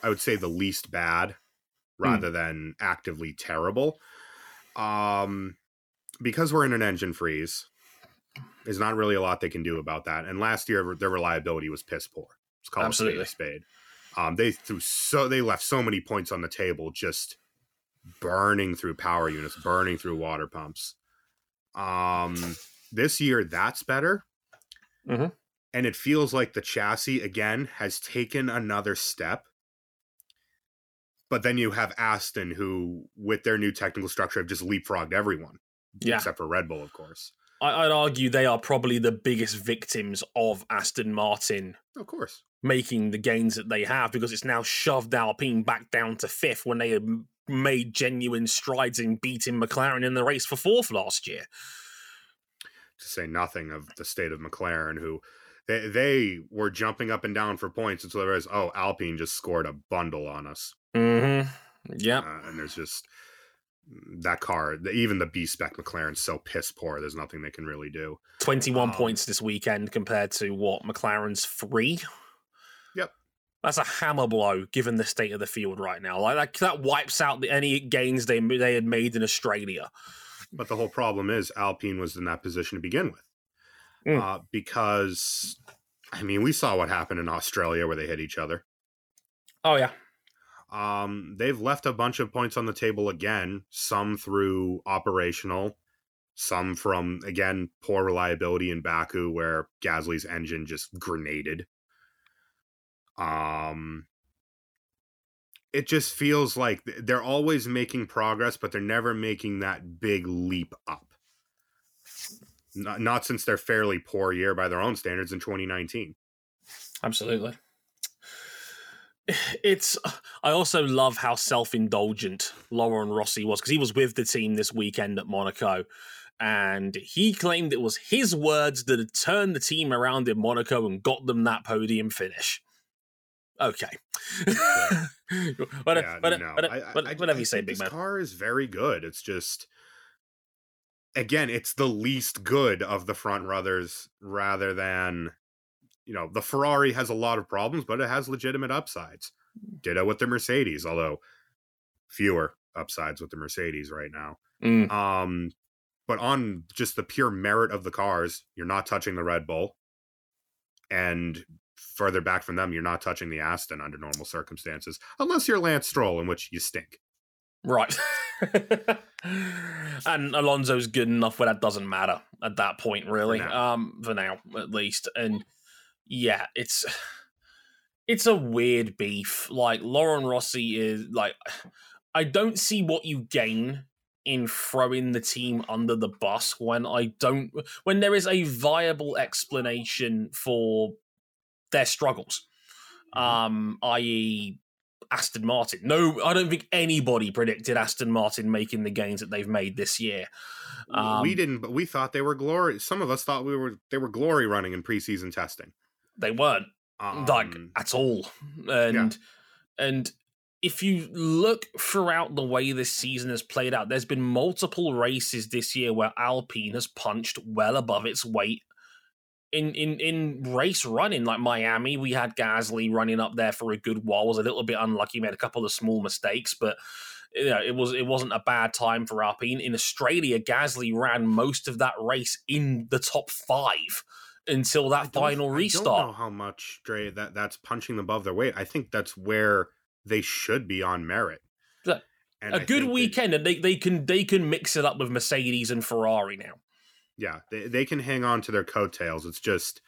I would say, the least bad, rather than actively terrible. Um, because we're in an engine freeze, there's not really a lot they can do about that. And last year, their reliability was piss poor. It's called Absolutely. a spade a spade. Um, they threw so they left so many points on the table, just burning through power units, burning through water pumps. Um, this year, that's better. Mhm. And it feels like the chassis again has taken another step. But then you have Aston, who, with their new technical structure, have just leapfrogged everyone, Yeah. except for Red Bull, of course. I, I'd argue they are probably the biggest victims of Aston Martin Of course. making the gains that they have because it's now shoved Alpine back down to fifth when they had made genuine strides in beating McLaren in the race for fourth last year. To say nothing of the state of McLaren, who they they were jumping up and down for points until there was oh Alpine just scored a bundle on us, Mm-hmm. Yeah. uh, and there's just that car. the- Even the B spec McLaren's so piss poor. There's nothing they can really do. 21 Um, points this weekend compared to what McLaren's three. Yep. That's a hammer blow given the state of the field right now. Like that, that wipes out the, any gains they they had made in Australia. But the whole problem is Alpine was in that position to begin with, Mm. uh, because I mean we saw what happened in Australia where they hit each other. Oh yeah, Um, they've left a bunch of points on the table again, some through operational, some from again poor reliability in Baku where Gasly's engine just grenaded. Um it just feels like they're always making progress, but they're never making that big leap up. Not, not since their fairly poor year by their own standards in 2019. absolutely. It's. I also love how self-indulgent Laurent Rossi was because he was with the team this weekend at Monaco, and he claimed it was his words that had turned the team around in Monaco and got them that podium finish. Okay. *laughs* What- Yeah, what- no. what- I- I- what- I- whatever I you say, big this man. car is very good. It's just again, it's the least good of the front runners rather than you know, the Ferrari has a lot of problems, but it has legitimate upsides. Ditto with the Mercedes, although fewer upsides with the Mercedes right now. Mm, Um but on just the pure merit of the cars, you're not touching the Red Bull. And further back from them, you're not touching the Aston under normal circumstances, unless you're Lance Stroll, in which you stink. right. *laughs* and Alonso's good enough where that doesn't matter at that point, really. now. Um, for now, at least. And yeah, it's it's a weird beef. Like Laurent Rossi is like, I don't see what you gain in throwing the team under the bus when I don't when there is a viable explanation for their struggles. Um, i.e. Aston Martin. No, I don't think anybody predicted Aston Martin making the gains that they've made this year. Um, we didn't, but we thought they were glory. Some of us thought we were they were glory running in preseason testing. They weren't like Um, at all, and and if you look throughout the way this season has played out, there's been multiple races this year where Alpine has punched well above its weight. In, in in race running like Miami, we had Gasly running up there for a good while. Was a little bit unlucky, made a couple of small mistakes, but you know, it was it wasn't a bad time for Alpine. In Australia, Gasly ran most of that race in the top five until that final I don't restart. know how much Dre that that's punching them above their weight. I think that's where they should be on merit. And a I good weekend, and they, they can they can mix it up with Mercedes and Ferrari now. Yeah, they, they can hang on to their coattails. It's just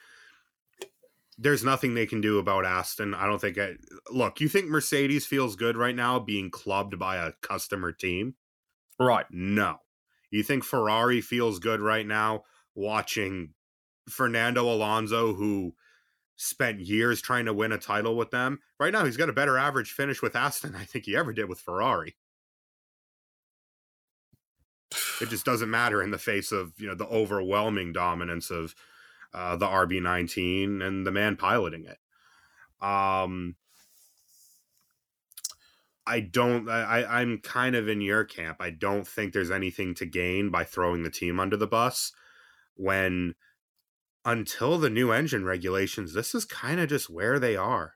there's nothing they can do about Aston. I don't think. I, look, you think Mercedes feels good right now being clubbed by a customer team? Right. No. You think Ferrari feels good right now watching Fernando Alonso, who spent years trying to win a title with them? Right now, he's got a better average finish with Aston, I think he ever did with Ferrari. It just doesn't matter in the face of you know the overwhelming dominance of uh, the RB19 and the man piloting it. Um, I don't. I, I'm kind of in your camp. I don't think there's anything to gain by throwing the team under the bus when, until the new engine regulations, this is kind of just where they are.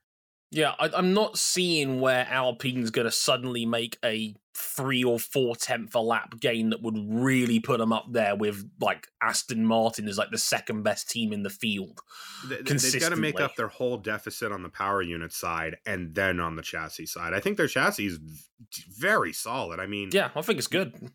Yeah, I, am not seeing where Alpine's going to suddenly make a three or four tenth a lap gain that would really put them up there with like Aston Martin is like the second best team in the field. They, they've got to make up their whole deficit on the power unit side and then on the chassis side. I think their chassis is very solid. I mean, yeah, I think it's good.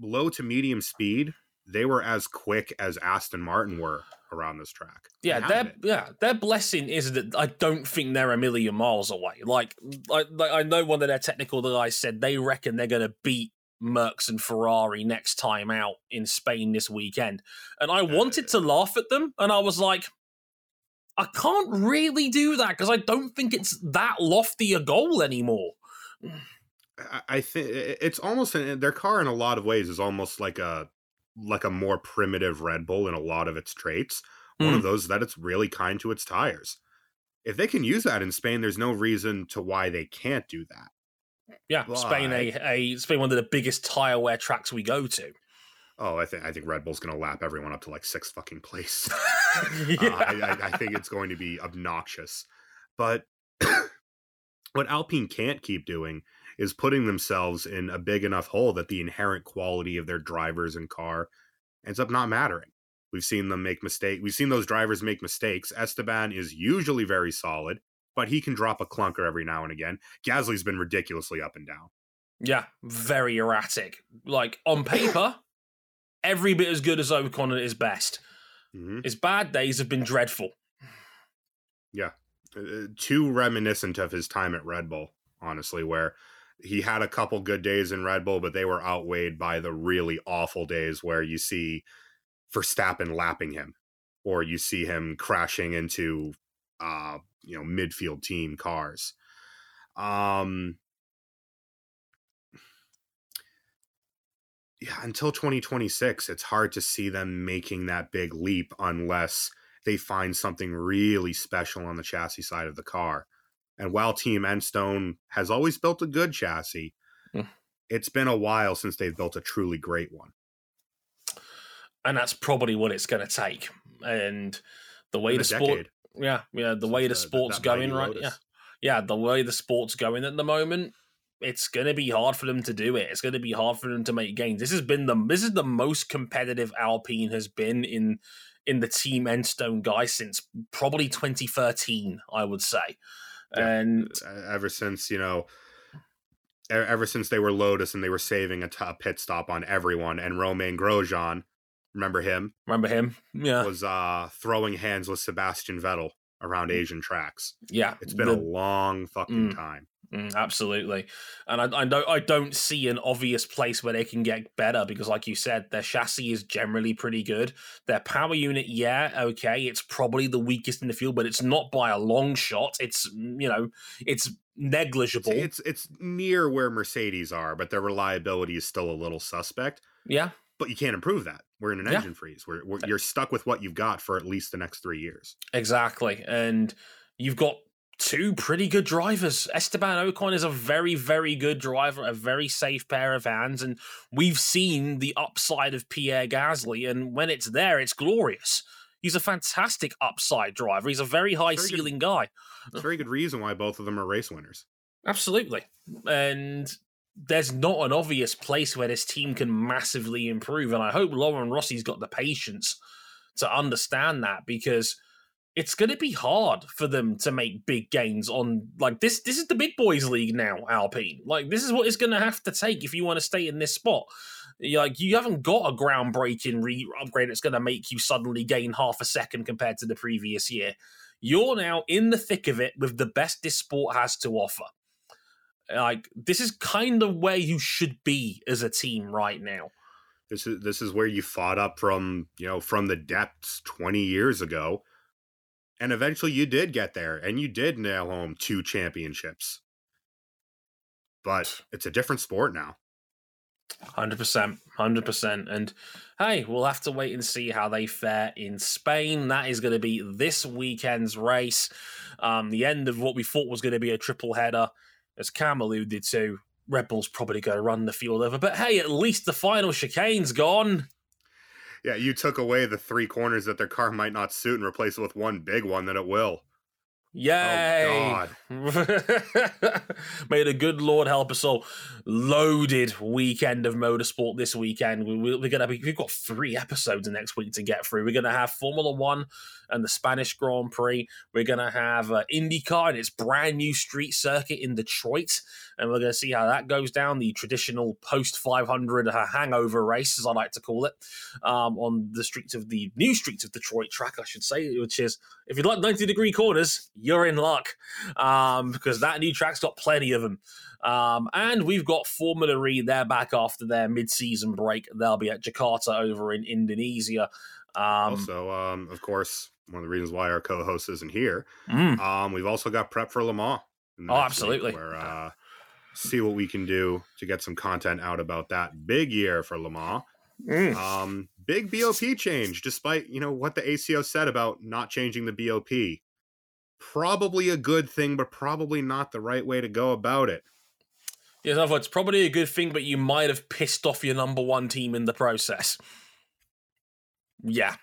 Low to medium speed, they were as quick as Aston Martin were around this track. Yeah, their yeah, their blessing is that I don't think they're a million miles away. Like, like, like I know one of their technical guys said they reckon they're going to beat Mercs and Ferrari next time out in Spain this weekend, and I wanted to laugh at them, and I was like. I can't really do that because I don't think it's that lofty a goal anymore. I think it's almost their car in a lot of ways is almost like a like a more primitive Red Bull in a lot of its traits. Mm. One of hmm. those that it's really kind to its tires. If they can use that in Spain, there's no reason to why they can't do that. Yeah, but... Spain a, a Spain one of the biggest tire wear tracks we go to. Oh, I think I think Red Bull's going to lap everyone up to like sixth fucking place. yeah. *laughs* *laughs* uh, I, I, I think it's going to be obnoxious. But *coughs* what Alpine can't keep doing is putting themselves in a big enough hole that the inherent quality of their drivers and car ends up not mattering. We've seen them make mistakes. We've seen those drivers make mistakes. Esteban is usually very solid, but he can drop a clunker every now and again. Gasly's been ridiculously up and down. Yeah, very erratic. Like on paper, every bit as good as Ocon at his best. Mm-hmm. His bad days have been dreadful. Yeah, uh, uh too reminiscent of his time at Red Bull, honestly, where he had a couple good days in Red Bull, but they were outweighed by the really awful days where you see Verstappen lapping him, or you see him crashing into uh, you know, midfield team cars. Um yeah, until 2026, it's hard to see them making that big leap unless they find something really special on the chassis side of the car. And while Team Enstone has always built a good chassis, mm. it's been a while since they've built a truly great one. And that's probably what it's going to take. And the way In the sport, yeah, yeah, the way the sport's going right, yeah, yeah, the way the sport's going at the moment, it's going to be hard for them to do it. It's going to be hard for them to make gains. This has been the this is the most competitive Alpine has been in in the Team Enstone guy since probably 2013, I would say. Yeah. And ever since, you know, ever since they were Lotus and they were saving a, t- a pit stop on everyone, and Romain Grosjean, remember him? Remember him? Yeah, was uh, throwing hands with Sebastian Vettel around mm. Asian tracks. Yeah, it's been the, a long fucking mm, time. Mm, absolutely, and I, I don't I don't see an obvious place where they can get better because, like you said, their chassis is generally pretty good. Their power unit, yeah, okay, it's probably the weakest in the field, but it's not by a long shot. It's mm, you know, it's negligible. It's it's, it's near where Mercedes are, but their reliability is still a little suspect. Yeah, but you can't improve that. We're in an yeah. engine freeze. We're, we're, you're stuck with what you've got for at least the next three years. Exactly, and you've got two pretty good drivers. Esteban Ocon is a very, very good driver, a very safe pair of hands, and we've seen the upside of Pierre Gasly, and when it's there, it's glorious. He's a fantastic upside driver. He's a very high very ceiling good. guy. It's a very good reason why both of them are race winners. Absolutely. And there's not an obvious place where this team can massively improve. And I hope Laurent Rossi's got the patience to understand that because it's going to be hard for them to make big gains on like this. This is the big boys league now, Alpine. Like this is what it's going to have to take if you want to stay in this spot. Like you haven't got a groundbreaking re- upgrade that's going to make you suddenly gain half a second compared to the previous year. You're now in the thick of it with the best this sport has to offer. Like this is kind of where you should be as a team right now. This is this is where you fought up from, you know, from the depths 20 years ago. And eventually you did get there and you did nail home two championships. But it's a different sport now. Hundred percent, hundred percent, and hey, we'll have to wait and see how they fare in Spain. That is going to be this weekend's race, um, the end of what we thought was going to be a triple header, as Cam alluded to. Red Bull's probably going to run the field over, but hey, at least the final chicane's gone. Yeah, you took away the three corners that their car might not suit and replace it with one big one that it will. Yay! Oh God! *laughs* May the good Lord help us all. Loaded weekend of motorsport this weekend. We, are gonna be, we've got three episodes next week to get through. We're gonna have Formula One and the Spanish Grand Prix. We're gonna have uh, IndyCar and its brand new street circuit in Detroit, and we're gonna see how that goes down. The traditional post 500 uh, hangover race, as I like to call it, um, on the streets of the new streets of Detroit track, I should say, which is if you like 90 degree corners you're in luck um, because that new track's got plenty of them. Um, and we've got Formula E. They're back after their mid-season break. They'll be at Jakarta over in Indonesia. Um, also, um, of course, one of the reasons why our co-host isn't here. mm, Um, we've also got prep for Le Mans. Oh, absolutely. Where uh, see what we can do to get some content out about that big year for Le Mans. mm. Um, big BOP change, despite you know what the ACO said about not changing the BOP. Probably a good thing, but probably not the right way to go about it. Yeah, in other words, probably a good thing, but you might have pissed off your number one team in the process. Yeah.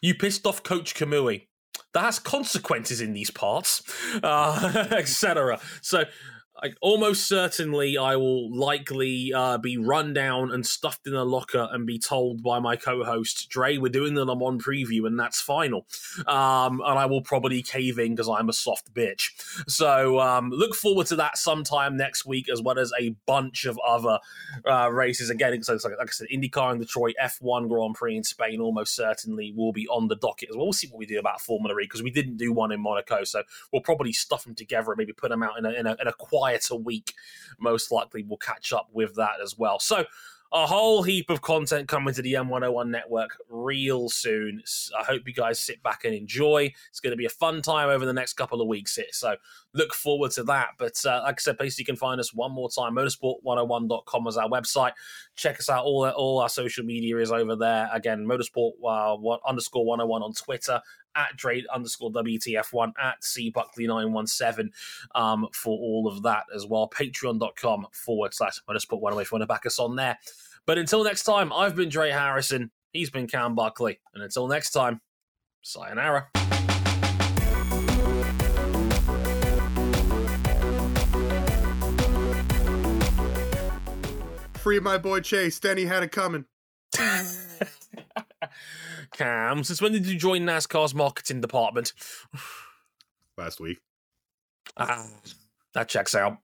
You pissed off Coach Kamui. That has consequences in these parts, *laughs* uh, etc. So, almost certainly, I will likely uh, be run down and stuffed in a locker and be told by my co-host Dre, "We're doing the Le Mans preview, and that's final." Um, and I will probably cave in because I'm a soft bitch. So, um, look forward to that sometime next week, as well as a bunch of other uh, races. Again, so like, like I said, IndyCar in Detroit, F1 Grand Prix in Spain, almost certainly will be on the docket as well. We'll see what we do about Formula E because we didn't do one in Monaco, so we'll probably stuff them together and maybe put them out in a, in a, in a quieter week. Most likely, we'll catch up with that as well. So. A whole heap of content coming to the M101 network real soon. I hope you guys sit back and enjoy. It's going to be a fun time over the next couple of weeks here. So look forward to that. But uh, like I said, basically, you can find us one more time. Motorsport101.com is our website. Check us out. All all our social media is over there. Again, motorsport uh, underscore 101 on Twitter. At Dre underscore WTF1 at C Buckley917 um, for all of that as well. Patreon.com forward slash motorsport 101 if you want to back us on there. But until next time, I've been Dre Harrison. He's been Cam Buckley. And until next time, sayonara. Free my boy Chase. Denny had it coming. *laughs* *laughs* Cam, since when did you join NASCAR's marketing department? *sighs* Last week. Ah, that checks out.